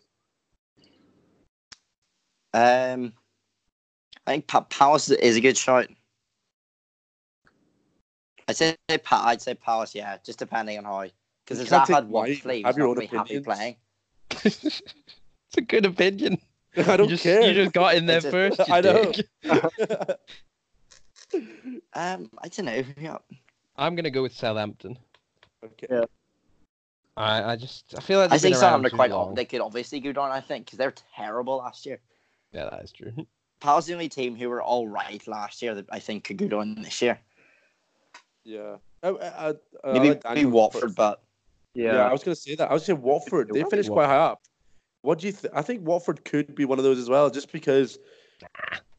Um, I think pa- Palace is a good shot. I'd say pa- I'd say Palace, yeah, just depending on how. Because You if can't had take one mine. play, he's Have not your own to be happy opinions. playing. it's a good opinion. I don't you just, care. You just got in there It's first. you I know. dick. Um, I don't know. Yeah. I'm gonna go with Southampton. okay. Yeah. I, I just I feel like I they've think been some around are quite. long. They could obviously go down. I think because they're terrible last year. Yeah, that is true. Palace the only team who were all right last year that I think could go down this year. Yeah. I, I, I, I Maybe, like maybe Watford, first. but Yeah. I was going to say that. I was saying Watford. They finished quite high up. What do you think? I think Watford could be one of those as well, just because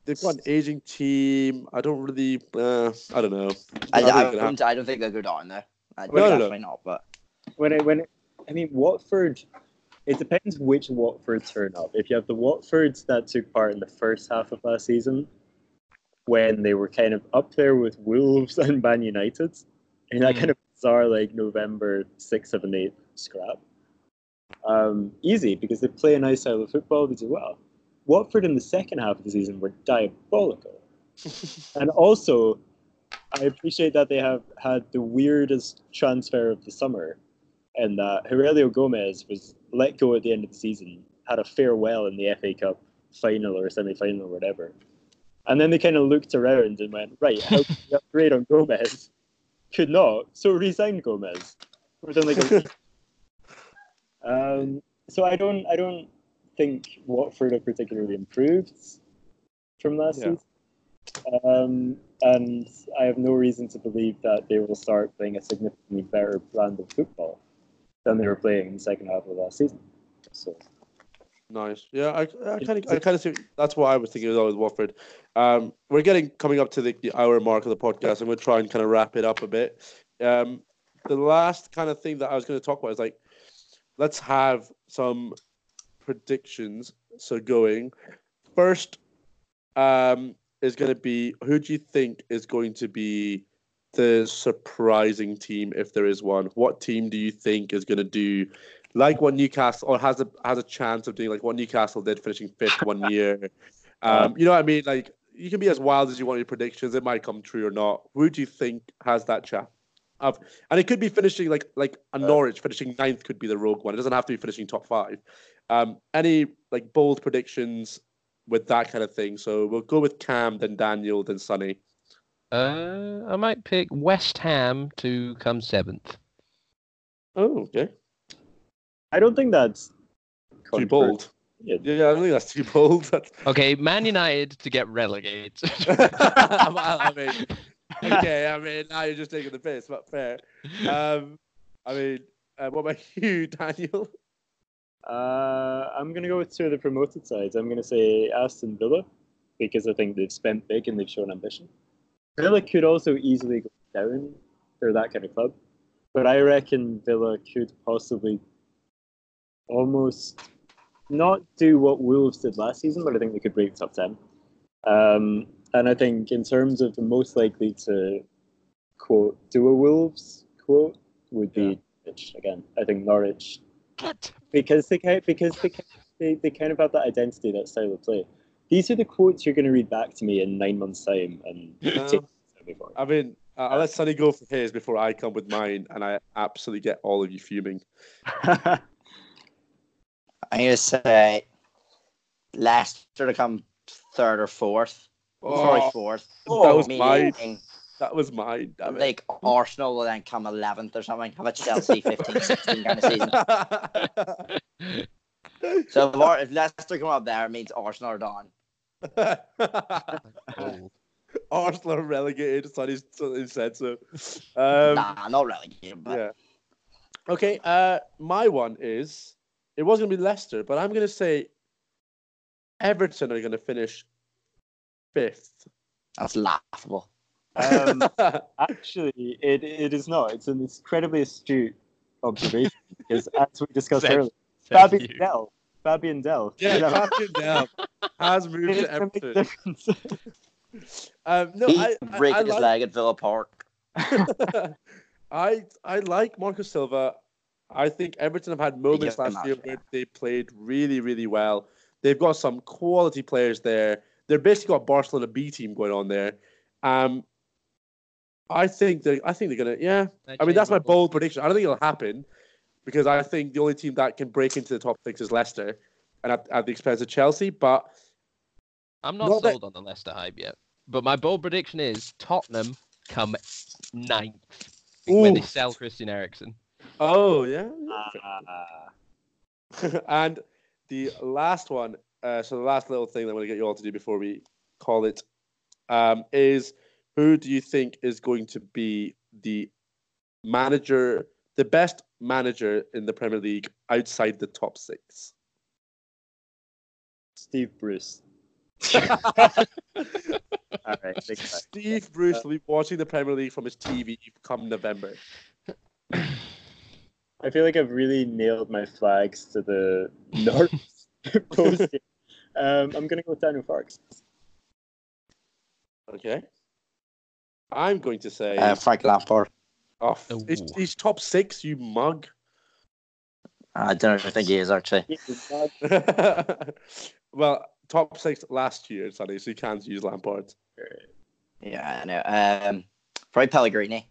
they've got an aging team. I don't really. Uh, I don't know. I, don't I, think it don't, I don't think they'll go down there. I, No, no, no. definitely not. But when it when it, I mean Watford, it depends which Watford turn up. If you have the Watfords that took part in the first half of last season, when they were kind of up there with Wolves and Man United, in that Mm. kind of bizarre like November sixth, seven, eight scrap. Um, easy because they play a nice style of football. They do well. Watford in the second half of the season were diabolical, and also I appreciate that they have had the weirdest transfer of the summer, and that Heurelho Gomes was let go at the end of the season, had a farewell in the FA Cup final or semi final or whatever. And then they kind of looked around and went, right, how can we upgrade on Gomes? Could not, so re-signed Gomes. Within like a. um, so I don't, I don't think Watford have particularly improved from last Yeah. season. Um, and I have no reason to believe that they will start playing a significantly better brand of football than they were playing in the second half of last season. So Nice. Yeah, I, I kind of, I kind of see. That's what I was thinking as well with Watford. Um, we're getting coming up to the, the hour mark of the podcast. I'm going to try and kind of wrap it up a bit. Um, the last kind of thing that I was going to talk about is like, let's have some predictions. So going first, um, is going to be who do you think is going to be the surprising team if there is one? What team do you think is going to do like what Newcastle or has a has a chance of doing like what Newcastle did, finishing fifth one year. Um, you know what I mean? Like you can be as wild as you want your predictions; it might come true or not. Who do you think has that chance? Of and it could be finishing like like a Norwich finishing ninth could be the rogue one. It doesn't have to be finishing top five. Um, any like bold predictions with that kind of thing? So we'll go with Cam, then Daniel, then Sonny. Uh, I might pick West Ham to come seventh. Oh, okay. I don't think that's Too bold. Yeah. Yeah, I don't think that's too bold. That's Okay, Man United to get relegated. I mean, okay, I mean, now you're just taking the piss, but fair. Um, I mean, uh, what about you, Daniel? Uh, I'm going to go with two of the promoted sides. I'm going to say Aston Villa because I think they've spent big and they've shown ambition. Villa could also easily go down. They're that kind of club. But I reckon Villa could possibly almost not do what Wolves did last season, but I think they could break the top 10. Um, and I think in terms of the most likely to quote do a Wolves quote would be Norwich again. I think Norwich What? because they kind because they, they they kind of have that identity, that style of play. These are the quotes you're going to read back to me in nine months' time and No. I mean, uh, I'll let Sonny go for his before I come with mine, and I absolutely get all of you fuming. I'm gonna say Leicester to come third or fourth. Probably Oh, fourth. that was mine. That was mine. Damn it. like Arsenal will then come eleventh or something. Have a Chelsea 15, 16 kind of season. So if, Ar- if Leicester come up there, it means Arsenal are done. Bold. Arsenal are relegated. Sonny's, Sonny said so. Um, nah, not really. But Yeah. Okay. Uh, my one is it was going to be Leicester, but I'm going to say Everton are going to finish fifth. that's laughable. Um, actually, it, it is not. It's an incredibly astute observation because, as we discussed Says- earlier, says Fabi you. Fidel Fabian Delph. Yeah, You know? Fabian Delph has moved to gonna make a Everton. Um, no, he I, I, break I his like, leg at Villa Park. I I like Marcus Silva. I think Everton have had moments last year where they played really, really well. They've got some quality players there. They're basically got Barcelona B team going on there. Um, I think they I think they're gonna yeah. I mean that's my bold prediction. I don't think it'll happen because I think the only team that can break into the top six is Leicester, and at, at the expense of Chelsea. But I'm not Not that- sold on the Leicester hype yet. But my bold prediction is Tottenham come ninth when they sell Christian Eriksen. oh yeah, Ah, and the last one, uh, so the last little thing that I'm going to get you all to do before we call it, um, is who do you think is going to be the manager, the best manager in the Premier League outside the top six? Steve Bruce. All right, big time. Steve Bruce will be watching the Premier League from his TV come November. I feel like I've really nailed my flags to the North post. Here. Um, I'm gonna go with Daniel Farke. Okay. I'm going to say, Uh, Frank Lampard. oh, he's, he's top six, you mug. I don't think he is actually. well, top six last year, Sonny, so you can't use Lampard. Yeah, I know. Um, probably Pellegrini.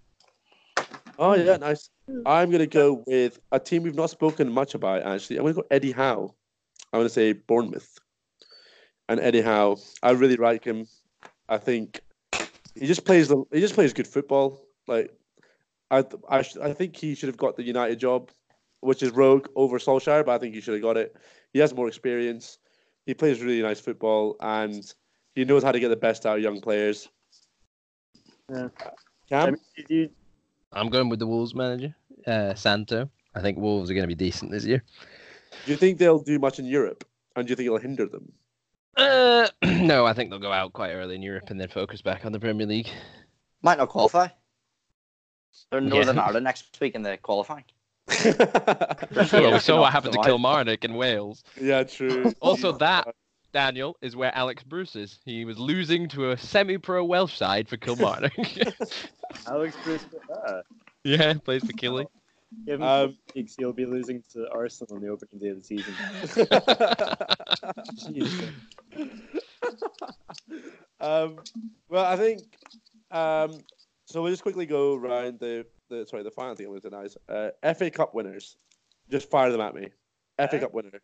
Oh yeah, nice. I'm gonna go with a team we've not spoken much about. Actually, I'm gonna go Eddie Howe. I'm gonna say Bournemouth. Eddie Howe, I really like him. I think he just plays the he just plays good football. Like I I, sh- I think he should have got the United job, which is rogue over Solskjaer, but I think he should have got it. He has more experience. He plays really nice football, and he knows how to get the best out of young players. Yeah. Cam? I mean, did you, I'm going with the Wolves manager, uh, Santo. I think Wolves are going to be decent this year. Do you think they'll do much in Europe? And do you think it'll hinder them? Uh, no, I think they'll go out quite early in Europe and then focus back on the Premier League. Might not qualify. They're Yeah. Northern Ireland next week in the qualifying. Well, Yeah, we saw no, what happened to no, I- Kilmarnock in Wales. yeah, true. Also, that- Daniel is where Alex Bruce is. He was losing to a semi-pro Welsh side for Kilmarnock. Alex Bruce? Ah, yeah, plays for Killie. Give him Um, weeks, he'll be losing to Arsenal on the opening day of the season. um, well, I think. Um, so we'll just quickly go around the, the sorry the final thing I'm going to deny is uh, FA Cup winners. Just fire them at me. FA Cup winner.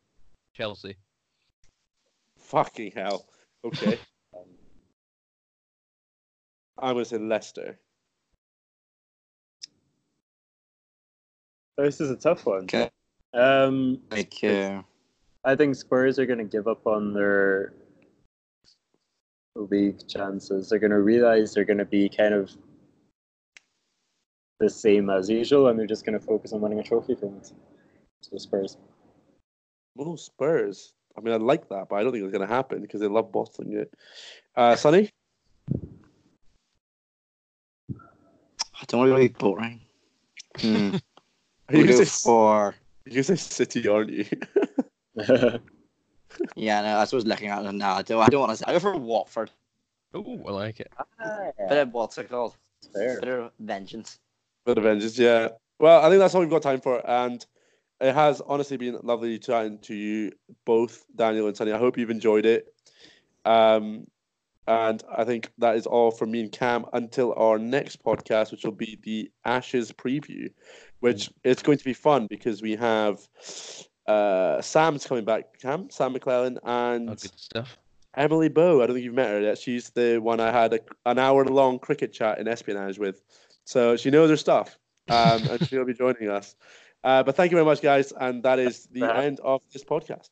Chelsea. Fucking hell. Okay. Um, I'm going to say Leicester. This is a tough one. Okay. Um, Like, uh, I think Spurs are going to give up on their league chances. They're going to realize they're going to be kind of the same as usual, and they're just going to focus on winning a trophy for once. So Spurs. Oh, Spurs. I mean, I like that, but I don't think it's going to happen because they love bottling it. Uh, Sonny? I don't want to be boring. Hmm. Are you We'll going go to say, for. you're gonna say City, aren't you? Yeah, no, I was looking at them now. I don't, I don't want to say. I go for Watford. Ooh, I like it. Bit of what's it called? fair. Bit of vengeance. Bit of vengeance, yeah. Well, I think that's all we've got time for, and it has honestly been lovely chatting to you both, Daniel and Sonny. I hope you've enjoyed it. Um, and I think that is all from me and Cam until our next podcast, which will be the Ashes preview, which it's going to be fun because we have uh, Sam's coming back, Cam, Sam McClellan, and Oh, good stuff. Emily Bow. I don't think you've met her yet. She's the one I had a, an hour long cricket chat in espionage with. So she knows her stuff. Um, and she'll be joining us. Uh, but thank you very much, guys. And that is the end of this podcast.